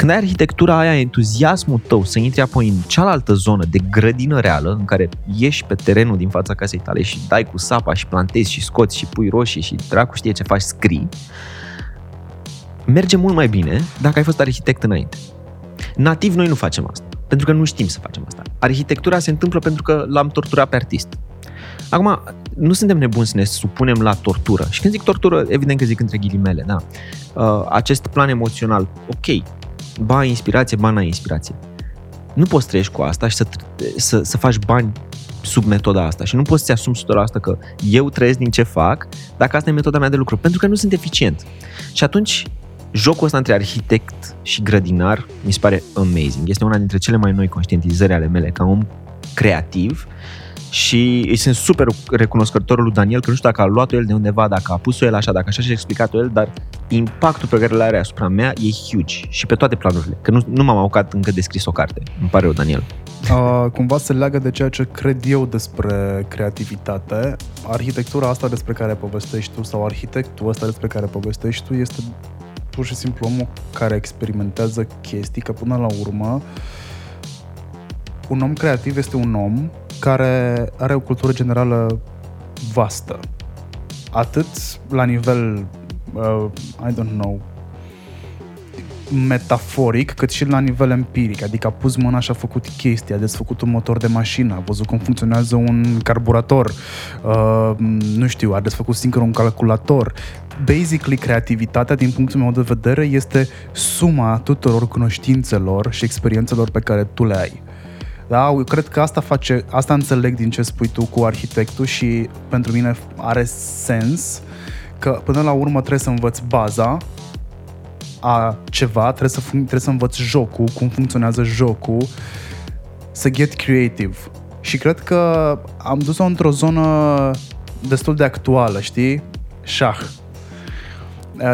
Când ai arhitectura aia, entuziasmul tău să intri apoi în cealaltă zonă de grădină reală, în care ieși pe terenul din fața casei tale și dai cu sapa și plantezi și scoți și pui roșii și dracu știe ce faci, scrii, merge mult mai bine dacă ai fost arhitect înainte. Nativ noi nu facem asta, pentru că nu știm să facem asta. Arhitectura se întâmplă pentru că l-am torturat pe artist. Acum, nu suntem nebuni să ne supunem la tortură. Și când zic tortură, evident că zic între ghilimele, da. Uh, acest plan emoțional, ok, ba ai inspirație, ba n-ai inspirație. Nu poți trăiești cu asta și să, să, să faci bani sub metoda asta și nu poți să-ți asumi 100% că eu trăiesc din ce fac dacă asta e metoda mea de lucru, pentru că nu sunt eficient. Și atunci jocul ăsta între arhitect și grădinar mi se pare amazing. Este una dintre cele mai noi conștientizări ale mele ca om creativ și îi sunt super recunoscător lui Daniel, că nu știu dacă a luat-o el de undeva, dacă a pus-o el așa, dacă așa și-a explicat-o el, dar impactul pe care îl are asupra mea e huge și pe toate planurile. Că nu, nu m-am apucat încă de scris o carte. Îmi pare rău, Daniel. Uh, cumva se leagă de ceea ce cred eu despre creativitate. Arhitectura asta despre care povestești tu sau arhitectul ăsta despre care povestești tu este pur și simplu omul care experimentează chestii, că până la urmă un om creativ este un om care are o cultură generală vastă. Atât la nivel, uh, I don't know, metaforic, cât și la nivel empiric. Adică a pus mâna și a făcut chestii, a desfăcut un motor de mașină, a văzut cum funcționează un carburator, uh, nu știu, a desfăcut singur un calculator. Basically, creativitatea, din punctul meu de vedere, este suma tuturor cunoștințelor și experiențelor pe care tu le ai. Da, eu cred că asta face, asta înțeleg din ce spui tu cu arhitectul și pentru mine are sens că până la urmă trebuie să învăț baza a ceva, trebuie să, trebuie să învăț jocul, cum funcționează jocul, să get creative. Și cred că am dus-o într-o zonă destul de actuală, știi? Șah.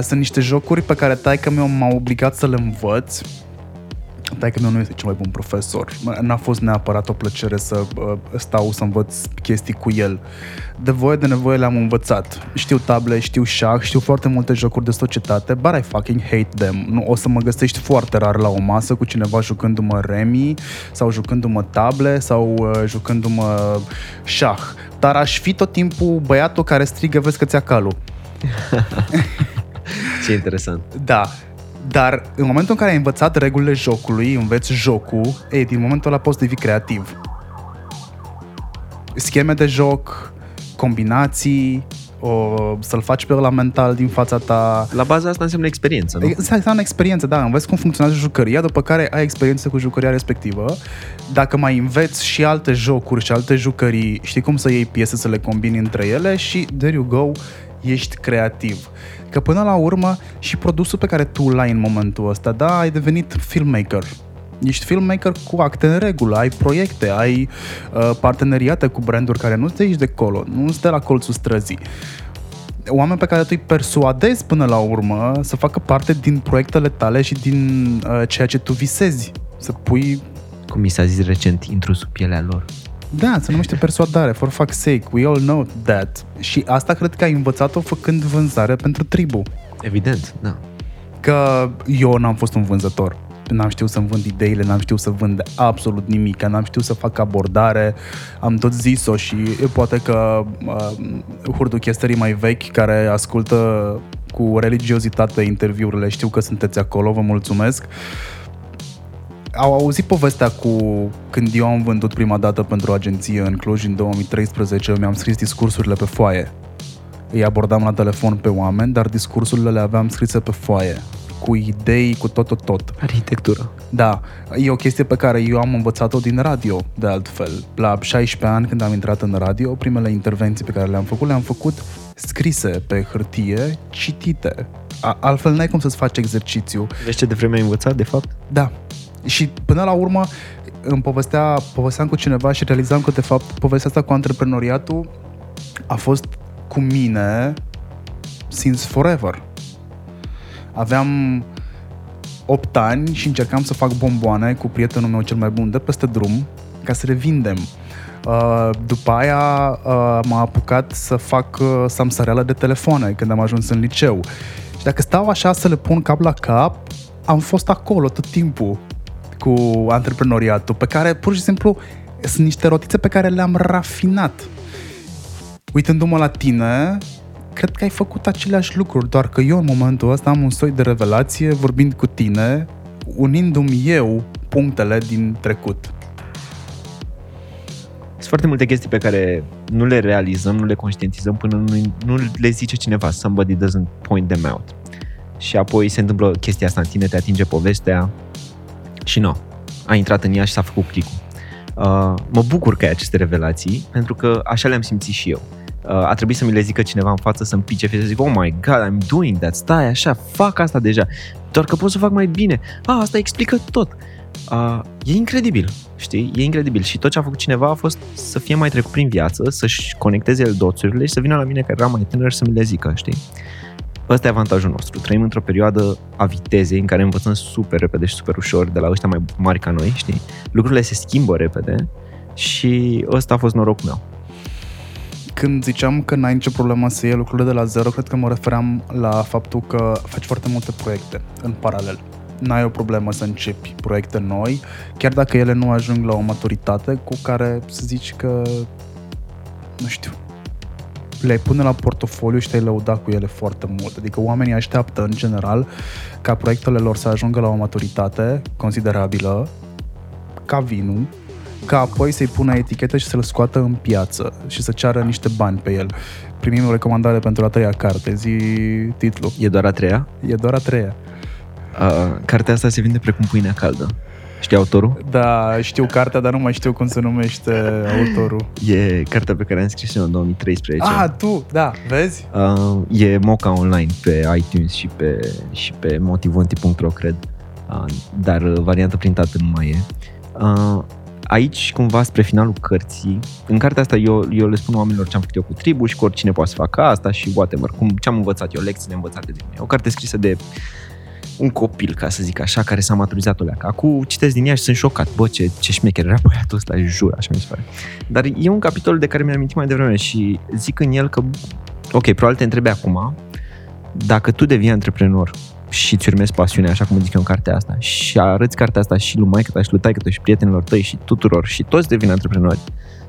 Sunt niște jocuri pe care taică meu m-a obligat să le învăț Taică meu nu este cel mai bun profesor. N-a fost neapărat o plăcere să uh, stau să învăț chestii cu el. De voie de nevoie le-am învățat. Știu table, știu șah, știu foarte multe jocuri de societate, but I fucking hate them. Nu, o să mă găsești foarte rar la o masă cu cineva jucându-mă remi sau jucându-mă table sau uh, jucându-mă șah. Dar aș fi tot timpul băiatul care strigă, vezi că ți-a calul. Ce interesant. Da. Dar în momentul în care ai învățat regulile jocului, înveți jocul, ei, din momentul ăla poți devii creativ. Scheme de joc, combinații, o, să-l faci pe ăla mental din fața ta. La baza asta înseamnă experiență, nu? Înseamnă experiență, da. Înveți cum funcționează jucăria, după care ai experiență cu jucăria respectivă. Dacă mai înveți și alte jocuri și alte jucării, știi cum să iei piese să le combini între ele și there you go, ești creativ. Că până la urmă și produsul pe care tu îl ai în momentul ăsta, da, ai devenit filmmaker. Ești filmmaker cu acte în regulă, ai proiecte, ai uh, parteneriate cu branduri care nu sunt aici de colo, nu sunt la colțul străzii. oameni pe care tu îi persuadezi până la urmă să facă parte din proiectele tale și din uh, ceea ce tu visezi. Să pui Cum mi s-a zis recent, intru sub pielea lor. Da, se numește persuadare, for fuck's sake, we all know that. Și asta cred că ai învățat-o făcând vânzare pentru tribu. Evident, da. Că eu n-am fost un vânzător. N-am știut să-mi vând ideile, n-am știut să vând absolut nimic, n-am știut să fac abordare, am tot zis-o și poate că uh, hurduchesterii mai vechi care ascultă cu religiozitate interviurile, știu că sunteți acolo, vă mulțumesc. Au auzit povestea cu când eu am vândut prima dată pentru o agenție în Cluj în 2013, mi-am scris discursurile pe foaie. Îi abordam la telefon pe oameni, dar discursurile le aveam scrise pe foaie cu idei, cu tot, tot, tot. Arhitectură. Da, e o chestie pe care eu am învățat-o din radio, de altfel. La 16 ani, când am intrat în radio, primele intervenții pe care le-am făcut, le-am făcut scrise pe hârtie, citite. A- altfel n-ai cum să-ți faci exercițiu. Vezi ce de vreme ai învățat, de fapt? Da. Și până la urmă îmi povestea, povesteam cu cineva și realizam că de fapt povestea asta cu antreprenoriatul a fost cu mine since forever. Aveam 8 ani și încercam să fac bomboane cu prietenul meu cel mai bun de peste drum ca să le vindem. Uh, după aia uh, m-a apucat să fac uh, samsareală de telefoane când am ajuns în liceu. Și dacă stau așa să le pun cap la cap, am fost acolo tot timpul cu antreprenoriatul, pe care pur și simplu sunt niște rotițe pe care le-am rafinat. Uitându-mă la tine, cred că ai făcut aceleași lucruri, doar că eu în momentul ăsta am un soi de revelație vorbind cu tine, unindu-mi eu punctele din trecut. Sunt foarte multe chestii pe care nu le realizăm, nu le conștientizăm până nu, nu le zice cineva. Somebody doesn't point them out. Și apoi se întâmplă chestia asta în tine, te atinge povestea și nu. A intrat în ea și s-a făcut clicul. Uh, mă bucur că ai aceste revelații, pentru că așa le-am simțit și eu. Uh, a trebuit să mi le zică cineva în față să-mi pice fie să zic, oh my god, I'm doing that, stai așa, fac asta deja, doar că pot să fac mai bine. Ah, asta explică tot. Uh, e incredibil, știi? E incredibil și tot ce a făcut cineva a fost să fie mai trecut prin viață, să-și conecteze el doțurile și să vină la mine care era mai tânăr și să mi le zică, știi? Ăsta e avantajul nostru. Trăim într-o perioadă a vitezei în care învățăm super repede și super ușor de la ăștia mai mari ca noi, știi? Lucrurile se schimbă repede și ăsta a fost norocul meu. Când ziceam că n-ai nicio problemă să iei lucrurile de la zero, cred că mă refeream la faptul că faci foarte multe proiecte în paralel. N-ai o problemă să începi proiecte noi, chiar dacă ele nu ajung la o maturitate cu care să zici că, nu știu, le-ai pune la portofoliu și te-ai lăuda cu ele foarte mult. Adică oamenii așteaptă, în general, ca proiectele lor să ajungă la o maturitate considerabilă, ca vinul, ca apoi să-i pună etichetă și să-l scoată în piață și să ceară niște bani pe el. Primim o recomandare pentru a treia carte, zi titlul. E doar a treia? E doar a treia. Uh, cartea asta se vinde precum pâinea caldă. Știi autorul? Da, știu cartea, dar nu mai știu cum se numește autorul. E cartea pe care am scris-o în 2013. Ah, tu, da, vezi? Uh, e Moca online pe iTunes și pe, și pe motivonti.ro, cred. Uh, dar uh, varianta printată nu mai e. Uh, aici, cumva, spre finalul cărții, în cartea asta eu, eu le spun oamenilor ce am făcut eu cu tribu și cu oricine poate să facă asta și whatever, cum, ce am învățat eu, lecțiile învățate de mine. O carte scrisă de un copil, ca să zic așa, care s-a maturizat o leacă. Acum citesc din ea și sunt șocat. Bă, ce, ce șmecher era băiatul ăsta, jur, așa mi se pare. Dar e un capitol de care mi-am amintit mai devreme și zic în el că, ok, probabil te întrebi acum, dacă tu devii antreprenor și îți urmezi pasiunea, așa cum zic eu în cartea asta, și arăți cartea asta și lui maică ta și lui taică și prietenilor tăi și tuturor și toți devin antreprenori,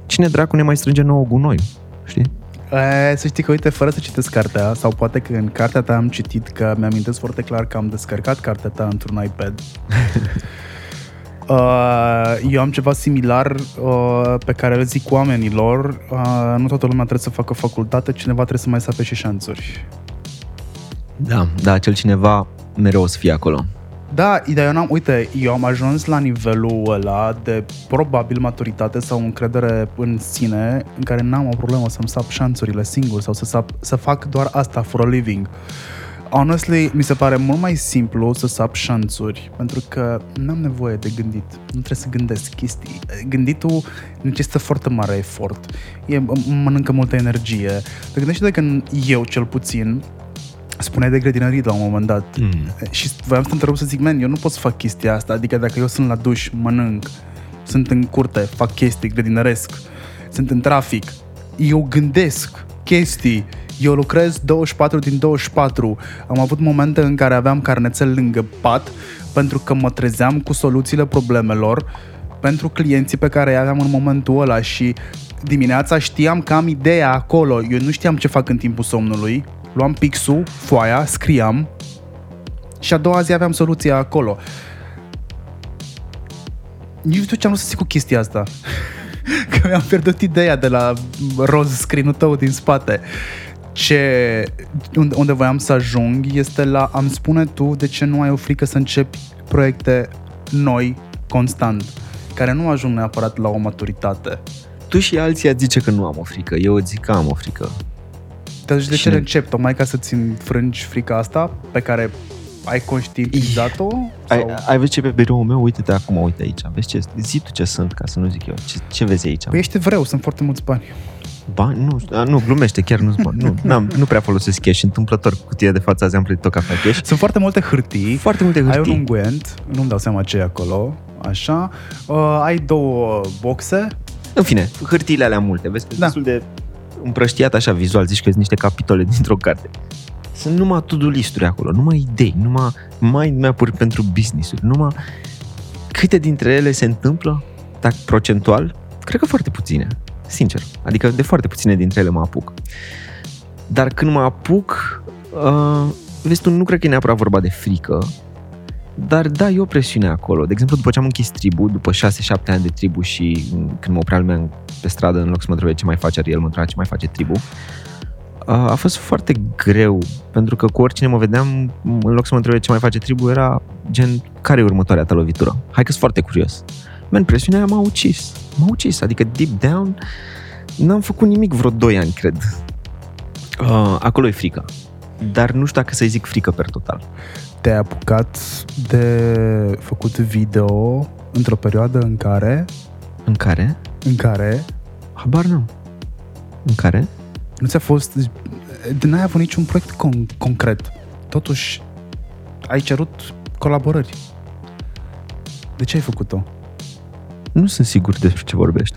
cine dracu ne mai strânge nouă gunoi? Știi? E, să știi că, uite, fără să citesc cartea, sau poate că în cartea ta am citit că mi-amintesc foarte clar că am descărcat cartea ta într-un iPad. Uh, eu am ceva similar uh, pe care îl zic oamenilor. Uh, nu toată lumea trebuie să facă facultate, cineva trebuie să mai sape și șanțuri. Da, da, acel cineva mereu o să fie acolo. Da, dar eu n-am, uite, eu am ajuns la nivelul ăla de probabil maturitate sau încredere în sine în care n-am o problemă să-mi sap șanțurile singur sau să, sap, să fac doar asta for a living. Honestly, mi se pare mult mai simplu să sap șanțuri, pentru că n-am nevoie de gândit. Nu trebuie să gândesc chestii. Gânditul necesită foarte mare efort. E, mănâncă multă energie. Te gândește că eu, cel puțin, spuneai de grădinărit la un moment dat Mm. și voiam să te întrerup să zic, man, eu nu pot să fac chestia asta, adică dacă eu sunt la duș, mănânc, sunt în curte, fac chestii, grădinăresc, sunt în trafic, eu gândesc chestii, eu lucrez 24 din 24. Am avut momente în care aveam carnețel lângă pat pentru că mă trezeam cu soluțiile problemelor pentru clienții pe care îi aveam în momentul ăla și dimineața știam că am ideea acolo. Eu nu știam ce fac în timpul somnului. Luam pixul, foaia, scriam și a doua zi aveam soluția acolo. Nici nu știu ce am vrut să zic cu chestia asta. Că mi-am pierdut ideea de la roz screen tău din spate. Ce, unde, unde voiam să ajung este la am spune tu de ce nu ai o frică să începi proiecte noi, constant, care nu ajung neapărat la o maturitate. Tu și alții ați zice că nu am o frică. Eu îți zic că am o frică. Dar de ce Cine- le încep? Tocmai ca să-ți înfrângi frica asta pe care ai conștientizat-o? Ai, Sau... ai văzut ce pe biroul meu? Uite-te acum, uite aici. Vezi ce? Zi tu ce sunt, ca să nu zic eu. Ce, ce vezi aici? Păi ești vreu, sunt foarte mulți bani. Bani? Nu, a, nu, glumește, chiar nu bani. Nu, n-am, nu prea folosesc cash. Întâmplător, cutia de față azi am plătit o cafea cash. Sunt foarte multe hârtii. Foarte multe Ai un hârtii. unguent, nu-mi dau seama ce e acolo, așa. Uh, ai două boxe. În fine, hârtiile alea multe. Vezi că Da. da. destul de împrăștiat așa vizual. Zici că sunt niște capitole dintr-o carte. Sunt numai to-do listuri acolo, numai idei, numai mind map-uri pentru business-uri, numai câte dintre ele se întâmplă, dacă procentual, cred că foarte puține, sincer. Adică de foarte puține dintre ele mă apuc. Dar când mă apuc, uh, vezi tu, nu cred că e neapărat vorba de frică, dar da, e o presiune acolo. De exemplu, după ce am închis tribu, după 6-7 ani de tribu și m, când mă oprea lumea în- pe stradă, în loc să mă întrebe ce mai face Ariel, mă întreba ce mai face tribu, a a fost foarte greu, pentru că cu oricine mă vedeam, în loc să mă întrebe ce mai face tribu, era gen, care e următoarea ta lovitură? Hai că sunt foarte curios. Man, presiunea aia m-a ucis. M-a ucis, adică deep down n-am făcut nimic vreo 2 ani, cred. Uh, acolo e frica. Dar nu știu dacă să-i zic frică per total. Te-ai apucat de făcut video într-o perioadă în care, În care? în care Habar n-am. În care? nu ți-a fost, n-ai avut niciun proiect con- concret. Totuși, ai cerut colaborări. De ce ai făcut-o? Nu sunt sigur despre ce vorbești.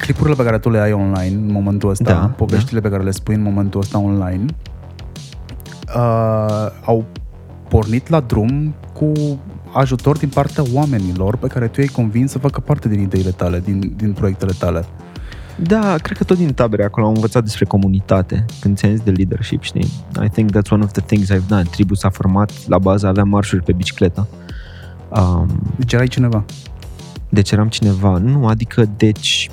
clipurile pe care tu le ai online în momentul ăsta, Da, poveștile pe care le spui în momentul ăsta online, uh, au pornit la drum cu ajutor din partea oamenilor pe care tu i-ai convins să facă parte din ideile tale, din, din proiectele tale. Da, cred că tot din tabere acolo am învățat despre comunitate. Când ți-am zis de leadership, știi? I think that's one of the things I've done. Tribul s-a format, la bază aveam marșuri pe bicicletă. Um, Deci erai cineva. deci eram cineva. Nu, adică, deci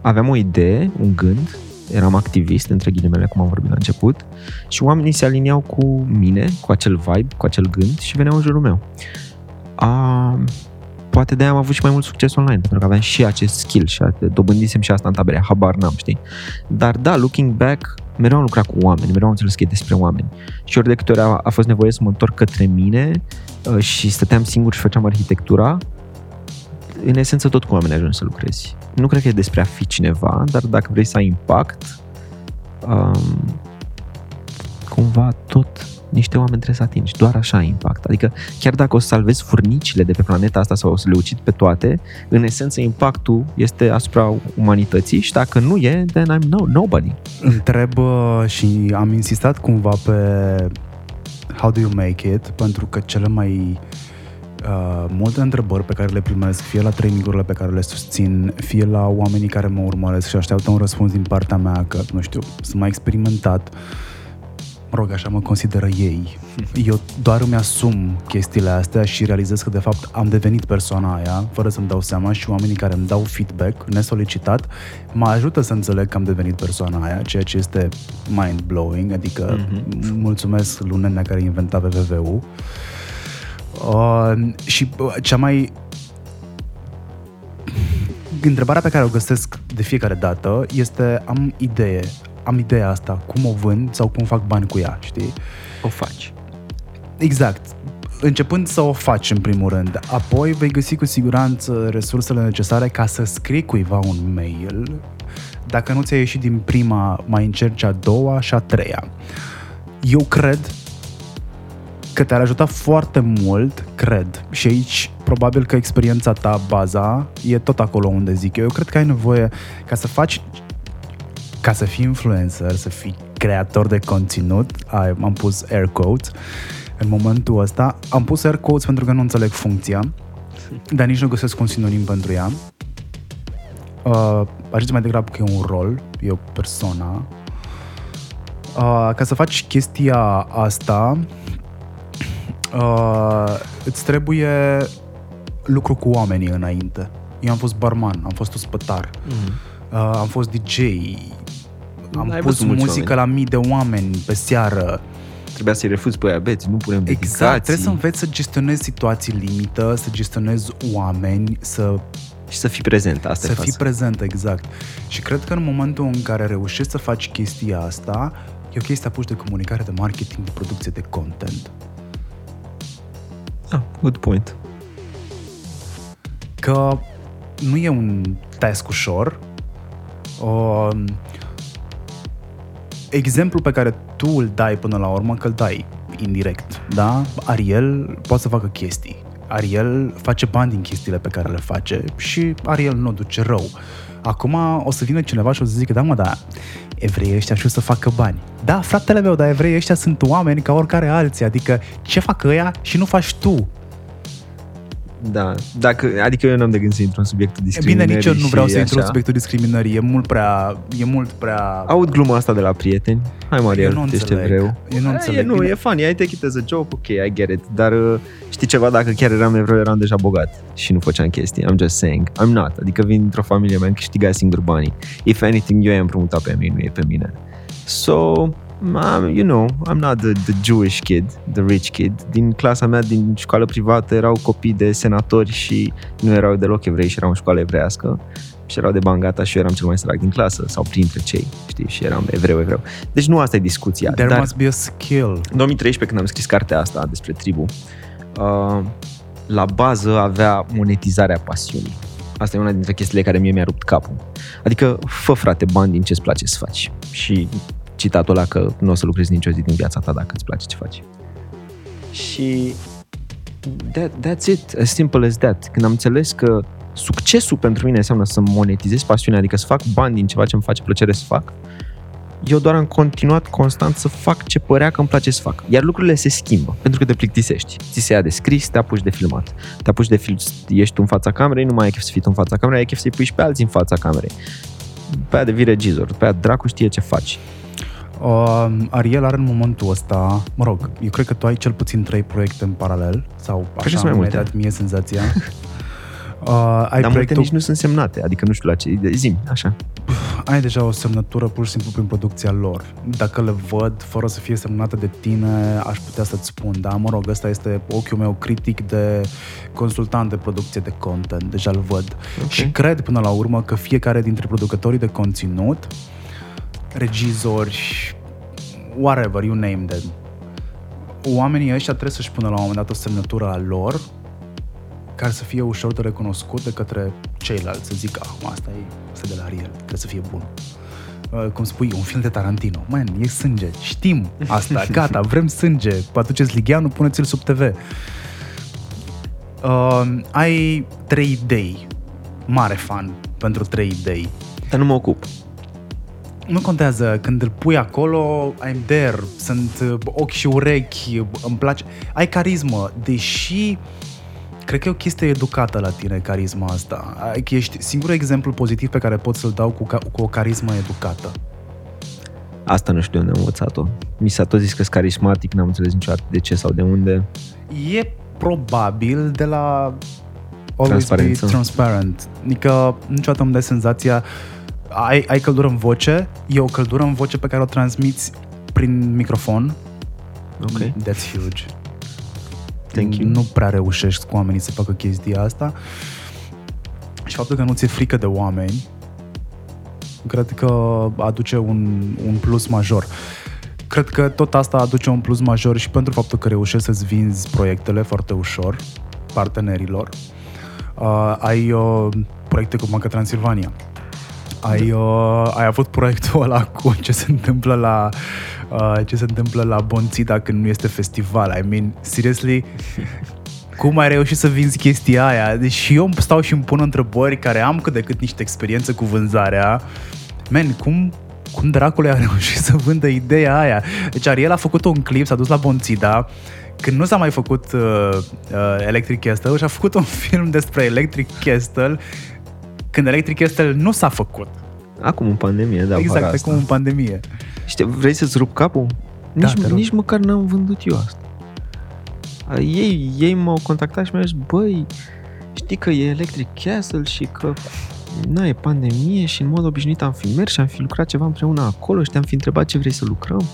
aveam o idee, un gând, eram activist, între ghilimele, cum am vorbit la început, și oamenii se aliniau cu mine, cu acel vibe, cu acel gând și veneau în jurul meu. A, poate de-aia am avut și mai mult succes online, pentru că aveam și acest skill și a- dobândisem și asta în tabere, habar n-am, știi? Dar da, looking back, mereu am lucrat cu oameni, mereu am înțeles că e despre oameni. Și ori de câte ori a, a fost nevoie să mă întorc către mine uh, și stăteam singur și făceam arhitectura, în esență tot cu oameni ajungi să lucrezi. Nu cred că e despre a fi cineva, dar dacă vrei să ai impact, um, cumva tot niște oameni trebuie să atingi. Doar așa ai impact. Adică chiar dacă o să salvezi furnicile de pe planeta asta sau o să le ucid pe toate, în esență impactul este asupra umanității și dacă nu e, then I'm no, nobody. Întreb uh, și am insistat cumva pe how do you make it, pentru că cele mai uh, multe întrebări pe care le primesc, fie la trainingurile pe care le susțin, fie la oamenii care mă urmăresc și așteaptă un răspuns din partea mea, că, nu știu, sunt mai experimentat, mă rog, așa mă consideră ei. Eu doar îmi asum chestiile astea și realizez că, de fapt, am devenit persoana aia, fără să-mi dau seama și oamenii care îmi dau feedback nesolicitat mă ajută să înțeleg că am devenit persoana aia, ceea ce este mind-blowing, adică mm-hmm. mulțumesc lunenea care a inventat www-ul. Uh, și uh, cea mai întrebarea pe care o găsesc de fiecare dată este am idee, am ideea asta, cum o vând sau cum fac bani cu ea, știi? O faci. Exact. Începând să o faci în primul rând, apoi vei găsi cu siguranță resursele necesare ca să scrii cuiva un mail. Dacă nu ți-a ieșit din prima, mai încerci a doua și a treia. Eu cred că te-ar ajuta foarte mult, cred. Și aici, probabil că experiența ta, baza, e tot acolo unde zic eu. Eu cred că ai nevoie ca să faci ca să fii influencer, să fii creator de conținut, ai, am pus air quotes, în momentul ăsta, am pus air quotes pentru că nu înțeleg funcția, dar nici nu găsesc un sinonim pentru ea. Uh, aș zice mai degrabă că e un rol, e o persoană. Uh, ca să faci chestia asta, uh, îți trebuie lucru cu oamenii înainte. Eu am fost barman, am fost ospătar, Mm. uh, am fost DJ, am Ai pus văzut mulți muzică oameni. la mii de oameni pe seară. Trebuia să-i refuzi pe aia beți, nu punem Exact, dedicații trebuie să înveți să gestionezi situații limită, să gestionezi oameni, să, și să fii prezent. Asta să e fii faza. prezent, exact. Și cred că în momentul în care reușești să faci chestia asta, e o chestie apuci de comunicare, de marketing, de producție de content. Ah, good point. Că nu e un task ușor. Um, exemplul pe care tu îl dai până la urmă, că îl dai indirect, da? Ariel poate să facă chestii. Ariel face bani din chestiile pe care le face și Ariel nu o duce rău. Acum o să vină cineva și o să zică, da mă, da, evreii ăștia știu să facă bani. Da, fratele meu, dar evreii ăștia sunt oameni ca oricare alții, adică ce fac ăia și nu faci tu? Da, dacă, adică eu n-am de gând să intru în subiectul E discriminării bine, nici eu nu vreau și să intru în așa. subiectul discriminării, e mult prea, e mult prea... Aud gluma asta de la prieteni. Hai, Mariel, eu nu ești înțeleg. evreu. Eu nu E, înțeleg. nu, Bine, e funny, I take it as a joke, ok, I get it. Dar uh, știi ceva, dacă chiar eram evreu, eram deja bogat și nu făceam chestii. I'm just saying. I'm not. Adică vin dintr-o familie, mi-am câștigat singur banii. If anything, eu i-am împrumutat pe mine, nu e pe mine. So, um, you know, I'm not the, the Jewish kid, the rich kid. Din clasa mea, din școală privată, erau copii de senatori și nu erau deloc evrei și erau în școală evrească și erau de bani gata și eu eram cel mai sărac din clasă sau printre cei, știi, și eram evreu, evreu. Deci nu asta e discuția. There dar must be a skill. în 2013, când am scris cartea asta despre tribu, uh, la bază avea monetizarea pasiunii. Asta e una dintre chestiile care mie mi-a rupt capul. Adică, fă frate bani din ce-ți place să faci. Și citatul ăla că nu o să lucrezi nicio zi din viața ta dacă îți place ce faci. Și that, that's it, as simple as that. Când am înțeles că succesul pentru mine înseamnă să monetizez pasiunea, adică să fac bani din ceva ce îmi face plăcere să fac, eu doar am continuat constant să fac ce părea că îmi place să fac. Iar lucrurile se schimbă, pentru că te plictisești. Ți se ia de scris, te apuci de filmat. Te apuci de film, ești tu în fața camerei, nu mai ai chef să fii tu în fața camerei, ai chef să-i pui și pe alții în fața camerei. Pe aia devii regizor, pe aia dracu știe ce faci. Uh, Ariel are în momentul ăsta, mă rog, eu cred că tu ai cel puțin trei proiecte în paralel, sau că așa sunt mai mi-ai multe. dat mie senzația. Uh, ai, Dar multe proiectul, nici nu sunt semnate, adică nu știu la ce, zim, așa. ai deja o semnătură pur și simplu prin producția lor. Dacă le văd fără să fie semnată de tine, aș putea să-ți spun, da, mă rog, ăsta este ochiul meu critic de consultant de producție de content, deja îl văd. Ok. Și cred până la urmă că fiecare dintre producătorii de conținut, regizori, whatever, you name them, oamenii ăștia trebuie să-și pună la un moment dat o semnătură a lor care să fie ușor de recunoscut de către ceilalți, să zică, acum asta e, asta e de la Ariel, trebuie să fie bun. Uh, cum spui, un film de Tarantino. Man, e sânge. Știm asta. Gata, vrem sânge. Aduceți Ligheanu, puneți-l sub TV. Uh, ai trei idei. Mare fan pentru trei idei. Dar nu mă ocup. Nu contează, când îl pui acolo, I'm there, sunt uh, ochi și urechi, îmi place. Ai carismă, deși cred că e o chestie educată la tine, carisma asta. Ai- că Ești singurul exemplu pozitiv pe care pot să-l dau cu, ca, cu o carismă educată. Asta nu știu de unde am învățat-o. Mi s-a tot zis că sunt carismatic, n-am înțeles niciodată de ce sau de unde. E probabil de la always Transparență. be transparent. Adică niciodată îmi dai senzația ai, ai căldură în voce, e o căldură în voce pe care o transmiți prin microfon. Ok. That's huge. Thank you. Nu prea reușești cu oamenii să facă chestia asta. Și faptul că nu ți-e frică de oameni, cred că aduce un, un plus major. Cred că tot asta aduce un plus major și pentru faptul că reușești să-ți vinzi proiectele foarte ușor partenerilor. Uh, ai uh, proiecte cu Banca Transilvania. Ai, uh, ai avut proiectul ăla cu ce se întâmplă la uh, ce se întâmplă la Bonțida când nu este festival. I mean, seriously, cum ai reușit să vinzi chestia aia? Deci și eu stau și îmi pun întrebări care am cât de cât niște experiență cu vânzarea. Man, cum, cum dracului a reușit să vândă ideea aia? Deci Ariel a făcut un clip, s-a dus la Bonțida, când nu s-a mai făcut uh, uh, Electric Castle și a făcut un film despre Electric Castle când Electric Castle nu s-a făcut. Acum în pandemie, da. exact, fac acum în pandemie. Știi, vrei să-ți rup capul? Da, Nici, te rog. nici măcar n-am vândut eu asta. A, Ei, ei m-au contactat și mi-au zis, băi, știi că e Electric Castle și că na, e pandemie și în mod obișnuit am fi mers și am fi lucrat ceva împreună acolo și te-am fi întrebat ce vrei să lucrăm,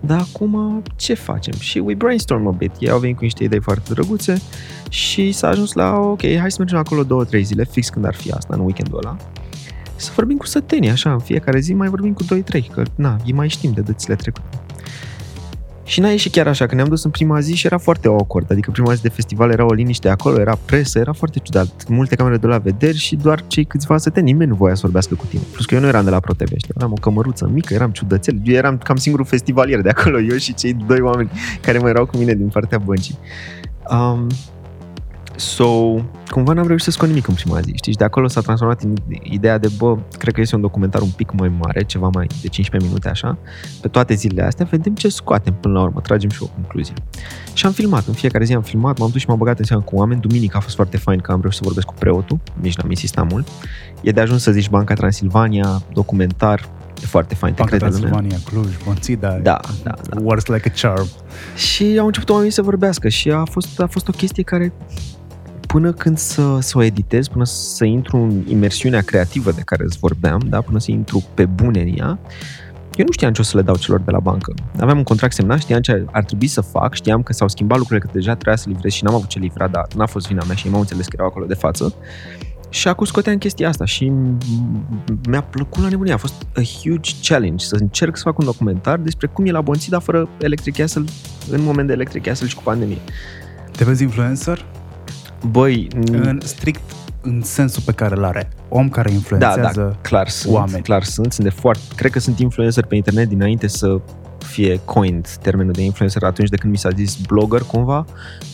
dar acum ce facem? Și we brainstorm a bit. Ei au venit cu niște idei foarte drăguțe și s-a ajuns la, ok, hai să mergem acolo două, trei zile, fix când ar fi asta, în weekendul ăla. Să vorbim cu sătenii, așa, în fiecare zi mai vorbim cu 2-3, că na, îi mai știm de dățile trecute. Și n-a ieșit chiar așa, că ne-am dus în prima zi și era foarte awkward, adică prima zi de festival era o liniște acolo, era presă, era foarte ciudat. Multe camere de la vederi și doar cei câțiva săteni, nimeni nu voia să vorbească cu tine. Plus că eu nu eram de la ProTV, știi, eram o cămăruță mică, eram ciudățel, eu eram cam singurul festivalier de acolo, eu și cei doi oameni care mai erau cu mine din partea băncii. Um, So, cumva n-am reușit să scot nimic în prima zi, știi? Și de acolo s-a transformat în ideea de, bă, cred că este un documentar un pic mai mare, ceva mai de 15 minute așa, pe toate zilele astea, vedem ce scoatem până la urmă, tragem și o concluzie. Și am filmat, în fiecare zi am filmat, m-am dus și m-am băgat în seamă cu oameni, duminica a fost foarte fain că am reușit să vorbesc cu preotul, nici n-am insistat mult. E de ajuns să zici Banca Transilvania, documentar, e foarte fain, te Banca crede lumea. Transilvania, Cluj, Bonțida. Da, da, da. Works like a charm. Și au început oamenii să vorbească și a fost, a fost o chestie care până când să, să o editez, până să intru în imersiunea creativă de care îți vorbeam, da? până să intru pe bune în ea, eu nu știam ce o să le dau celor de la bancă. Aveam un contract semnat, știam ce ar trebui să fac, știam că s-au schimbat lucrurile, că deja trebuia să livrez și n-am avut ce livra, dar n-a fost vina mea și ei m-au înțeles că erau acolo de față. Și acum scoteam chestia asta și mi-a plăcut la nebunie. A fost a huge challenge să încerc să fac un documentar despre cum e la Bonțida fără Electric Castle în moment de Electric Castle și cu pandemie. Te vezi influencer? Băi, În strict în sensul pe care îl are. Om care da, influențează da, clar sunt, oameni. clar sunt, sunt de foarte, cred că sunt influencer pe internet dinainte să fie coined termenul de influencer atunci de când mi s-a zis blogger cumva,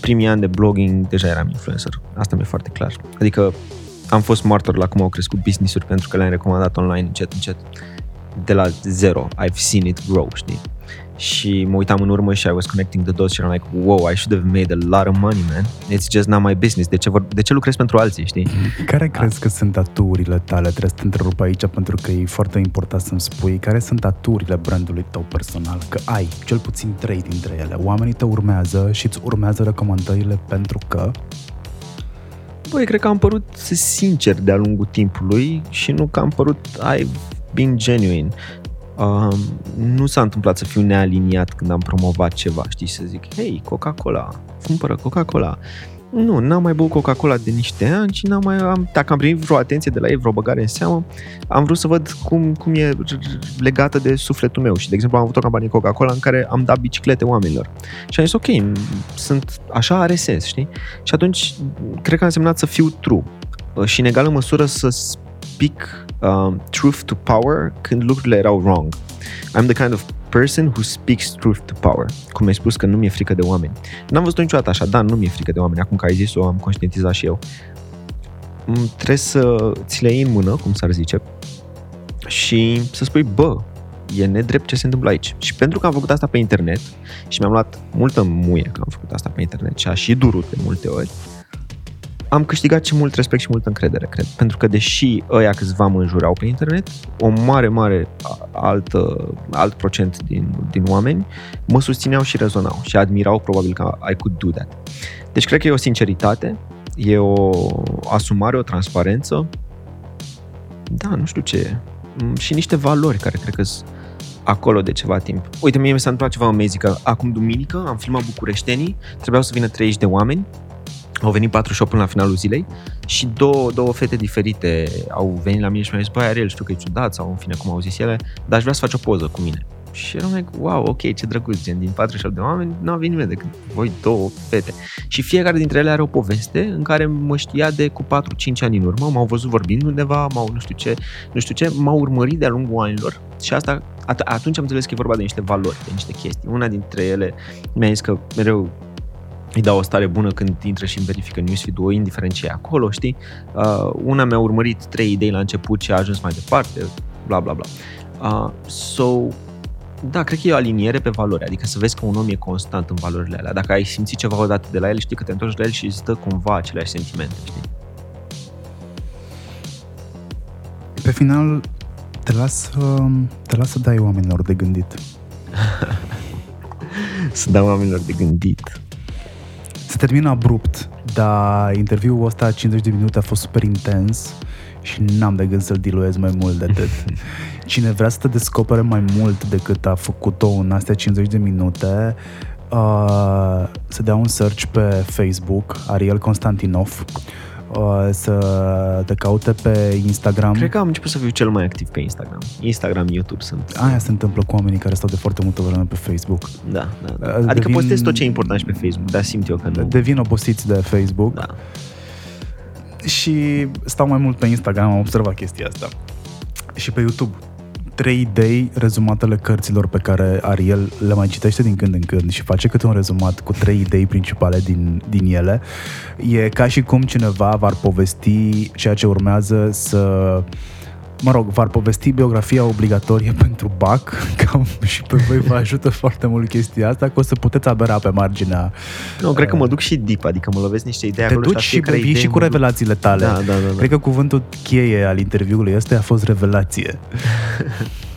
primii ani de blogging deja eram influencer. Asta mi-e foarte clar. Adică am fost martor la cum au crescut business-uri pentru că le-am recomandat online încet, încet. De la zero, I've seen it grow, știi? Și mă uitam în urmă și I was connecting the dots și eram like, wow, I should have made a lot of money, man. It's just not my business. De ce, vor, de ce lucrez pentru alții, știi? Care crezi că sunt aturile tale? Trebuie să te întrerup aici pentru că e foarte important să-mi spui care sunt aturile brandului tău personal. Că ai cel puțin trei dintre ele. Oamenii te urmează și îți urmează recomandările pentru că Băi, cred că am părut sincer de-a lungul timpului și nu că am părut I've been genuine. Um, nu s-a întâmplat să fiu nealiniat când am promovat ceva, știi, să zic, hei, Coca-Cola, cumpără Coca-Cola. Nu, n-am mai băut Coca-Cola de niște ani și n-am mai, am, dacă am primit vreo atenție de la ei, vreo băgare în seamă, am vrut să văd cum, cum e r- r- legată de sufletul meu. Și, de exemplu, am avut o campanie Coca-Cola în care am dat biciclete oamenilor. Și am zis, ok, sunt, așa are sens, știi? Și atunci, cred că a însemnat să fiu true. Uh, Și, în egală măsură, să speak um, truth to power când lucrurile erau wrong. I'm the kind of person who speaks truth to power. Cum ai spus că nu mi-e frică de oameni. N-am văzut niciodată așa, da, nu mi-e frică de oameni. Acum că ai zis-o, am conștientizat și eu. Mm, Trebuie să ți le iei în mână, cum s-ar zice, și să spui, bă, e nedrept ce se întâmplă aici. Și pentru că am făcut asta pe internet și mi-am luat multă muie că am făcut asta pe internet și a și durut de multe ori, am câștigat și mult respect și multă încredere, cred. Pentru că deși ăia câțiva mă înjurau pe internet, o mare, mare a- altă, alt procent din, din oameni mă susțineau și rezonau și admirau probabil că I could do that. Deci cred că e o sinceritate, e o asumare, o transparență. Da, nu știu ce e. Mm, Și niște valori care cred că sunt acolo de ceva timp. Uite, mie mi s-a întâmplat ceva amazing, că acum duminică am filmat Bucureștenii, trebuiau să vină 30 de oameni, au venit patru show până la finalul zilei și două, două fete diferite au venit la mine și mi-au zis, băi, Ariel, știu că e ciudat sau în fine cum au zis ele, dar aș vrea să faci o poză cu mine. Și eram like, wow, ok, ce drăguț, gen, din 47 de oameni nu a venit nimeni decât voi două fete. Și fiecare dintre ele are o poveste în care mă știa de cu 4-5 ani în urmă, m-au văzut vorbind undeva, m-au nu știu ce, nu știu ce, m-au urmărit de-a lungul anilor și asta, at- atunci am înțeles că e vorba de niște valori, de niște chestii. Una dintre ele mi-a zis că mereu îi dau o stare bună când intră și îmi verifică newsfeed-ul, indiferent ce e acolo, știi? Uh, una mi-a urmărit trei idei la început și a ajuns mai departe, bla bla bla. Uh, so, da, cred că e o aliniere pe valori, adică să vezi că un om e constant în valorile alea. Dacă ai simțit ceva odată de la el, știi că te întorci la el și îți dă cumva aceleași sentimente, știi? Pe final, te las, te las să dai oamenilor de gândit. să dau oamenilor de gândit. Se termină abrupt, dar interviul ăsta 50 de minute a fost super intens și n-am de gând să-l diluez mai mult de atât. Cine vrea să te descopere mai mult decât a făcut-o în astea 50 de minute, uh, să dea un search pe Facebook, Ariel Constantinov, uh, să te caute pe Instagram. Cred că am început să fiu cel mai activ pe Instagram. Instagram, YouTube sunt. Aia se întâmplă cu oamenii care stau de foarte multă vreme pe Facebook. Da, da. da. Adică devin, postez tot ce e important și pe Facebook, dar simt eu că nu. Devin obosiți de Facebook. Da. Și stau mai mult pe Instagram, am observat chestia asta. Și pe YouTube trei idei rezumatele cărților pe care Ariel le mai citește din când în când și face câte un rezumat cu trei idei principale din, din ele. E ca și cum cineva v-ar povesti ceea ce urmează să mă rog, v-ar povesti biografia obligatorie pentru BAC, cam și pe voi vă ajută foarte mult chestia asta, că o să puteți abera pe marginea... Nu, cred că mă duc și deep, adică mă lovesc niște idei Te acolo duci și, vii și cu revelațiile tale. Da, da, da, da. Cred că cuvântul cheie al interviului ăsta a fost revelație.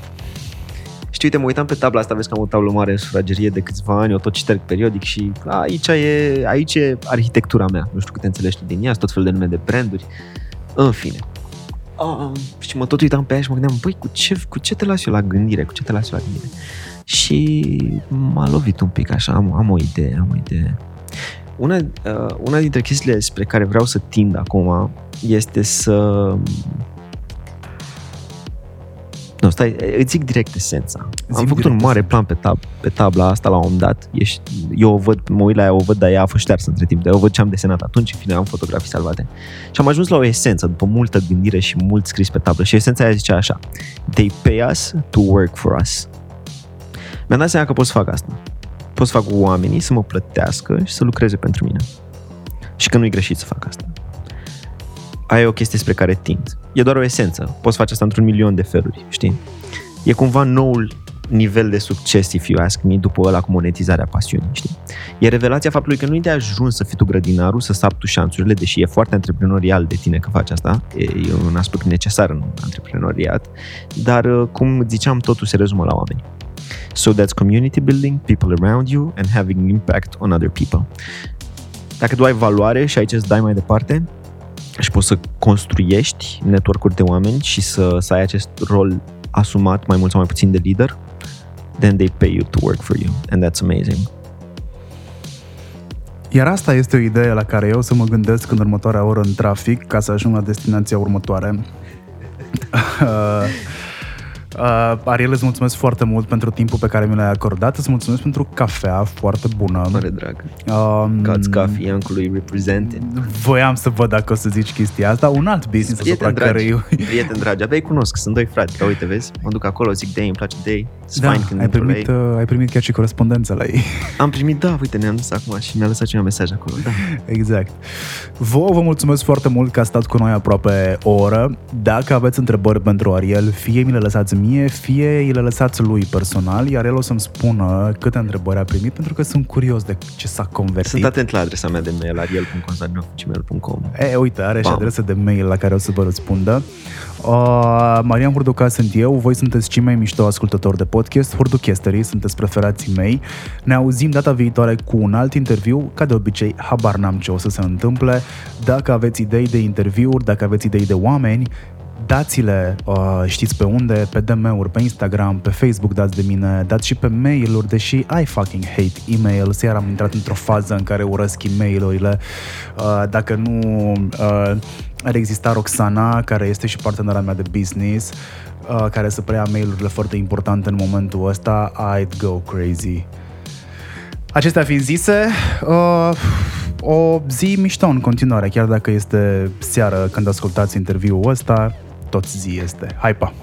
Și uite, mă uitam pe tabla asta, vezi că am o tablă mare în sufragerie de câțiva ani, o tot citerg periodic și aici e, aici e arhitectura mea. Nu știu câte înțelegi din ea, tot fel de nume de branduri. În fine, oh, și mă tot uitam pe ea și mă gândeam, băi, cu ce, cu ce te las eu la gândire? Cu ce te las eu la gândire? Și m-a lovit un pic așa, am, am o idee, am o idee. Una, uh, una dintre chestiile spre care vreau să tind acum este să nu, stai, îți zic direct esența. Zic Am făcut un mare esența. plan pe, tab, pe tabla asta la un moment dat. Ești, eu o văd, mă uit la ea, o văd, dar ea a fost ștearsă între timp. Dar eu văd ce am desenat atunci, în fine, am fotografii salvate. Și am ajuns la o esență, după multă gândire și mult scris pe tablă. Și esența aia zicea așa. They pay us to work for us. Mi-am dat seama că pot să fac asta. Pot să fac oamenii să mă plătească și să lucreze pentru mine. Și că nu-i greșit să fac asta. Aia e o chestie spre care tind e doar o esență. Poți face asta într-un milion de feluri, știi? E cumva noul nivel de succes, if you ask me, după ăla cu monetizarea pasiunii, știi? E revelația faptului că nu e de ajuns să fii tu grădinarul, să sapi tu șanțurile, deși e foarte antreprenorial de tine că faci asta, e, e un aspect necesar în antreprenoriat, dar, uh, cum ziceam, totul se rezumă la oameni. So that's community building, people around you and having impact on other people. Dacă tu ai valoare și aici îți dai mai departe, și poți să construiești network-uri de oameni și să, să ai acest rol asumat mai mult sau mai puțin de lider, then they pay you to work for you. And that's amazing. Iar asta este o idee la care eu să mă gândesc în următoarea oră în trafic ca să ajung la destinația următoare. Uh, Ariel, îți mulțumesc foarte mult pentru timpul pe care mi l-ai acordat. Îți mulțumesc pentru cafea foarte bună. Mare drag. Um, God's Coffee, Iancului represented. Voiam să văd dacă o să zici chestia asta. Un alt business prieten asupra dragi, care eu... Prieten dragi, abia cunosc, sunt doi frați. Că uite, vezi, mă duc acolo, zic Day, îmi place Day. Da, când ai primit, uh, ai primit chiar și corespondența la ei. Am primit, da, uite, ne-am dus acum și mi-a lăsat și un mesaj acolo. Da. Exact. Vă vă mulțumesc foarte mult că ați stat cu noi aproape o oră. Dacă aveți întrebări pentru Ariel, fie mi le lăsați mie, fie îi le lăsați lui personal, iar el o să-mi spună câte întrebări a primit, pentru că sunt curios de ce s-a convertit. Sunt atent la adresa mea de mail, ariel.constantinov.gmail.com E, uite, are Bam. și adresa de mail la care o să vă răspundă. Uh, Marian Hurduca sunt eu, voi sunteți cei mai mișto ascultători de podcast, Hurduchesterii, sunteți preferații mei. Ne auzim data viitoare cu un alt interviu, ca de obicei, habar n-am ce o să se întâmple. Dacă aveți idei de interviuri, dacă aveți idei de oameni, dați-le, uh, știți pe unde, pe DM-uri, pe Instagram, pe Facebook dați de mine, dați și pe mail-uri, deși I fucking hate emails, iar am intrat într-o fază în care urăsc e-mail-urile. Uh, dacă nu uh, ar exista Roxana, care este și partenera mea de business, uh, care să preia mail-urile foarte importante în momentul ăsta, I'd go crazy. Acestea fiind zise, uh, o zi mișto în continuare, chiar dacă este seară când ascultați interviul ăsta, tot zi este. Hai pa!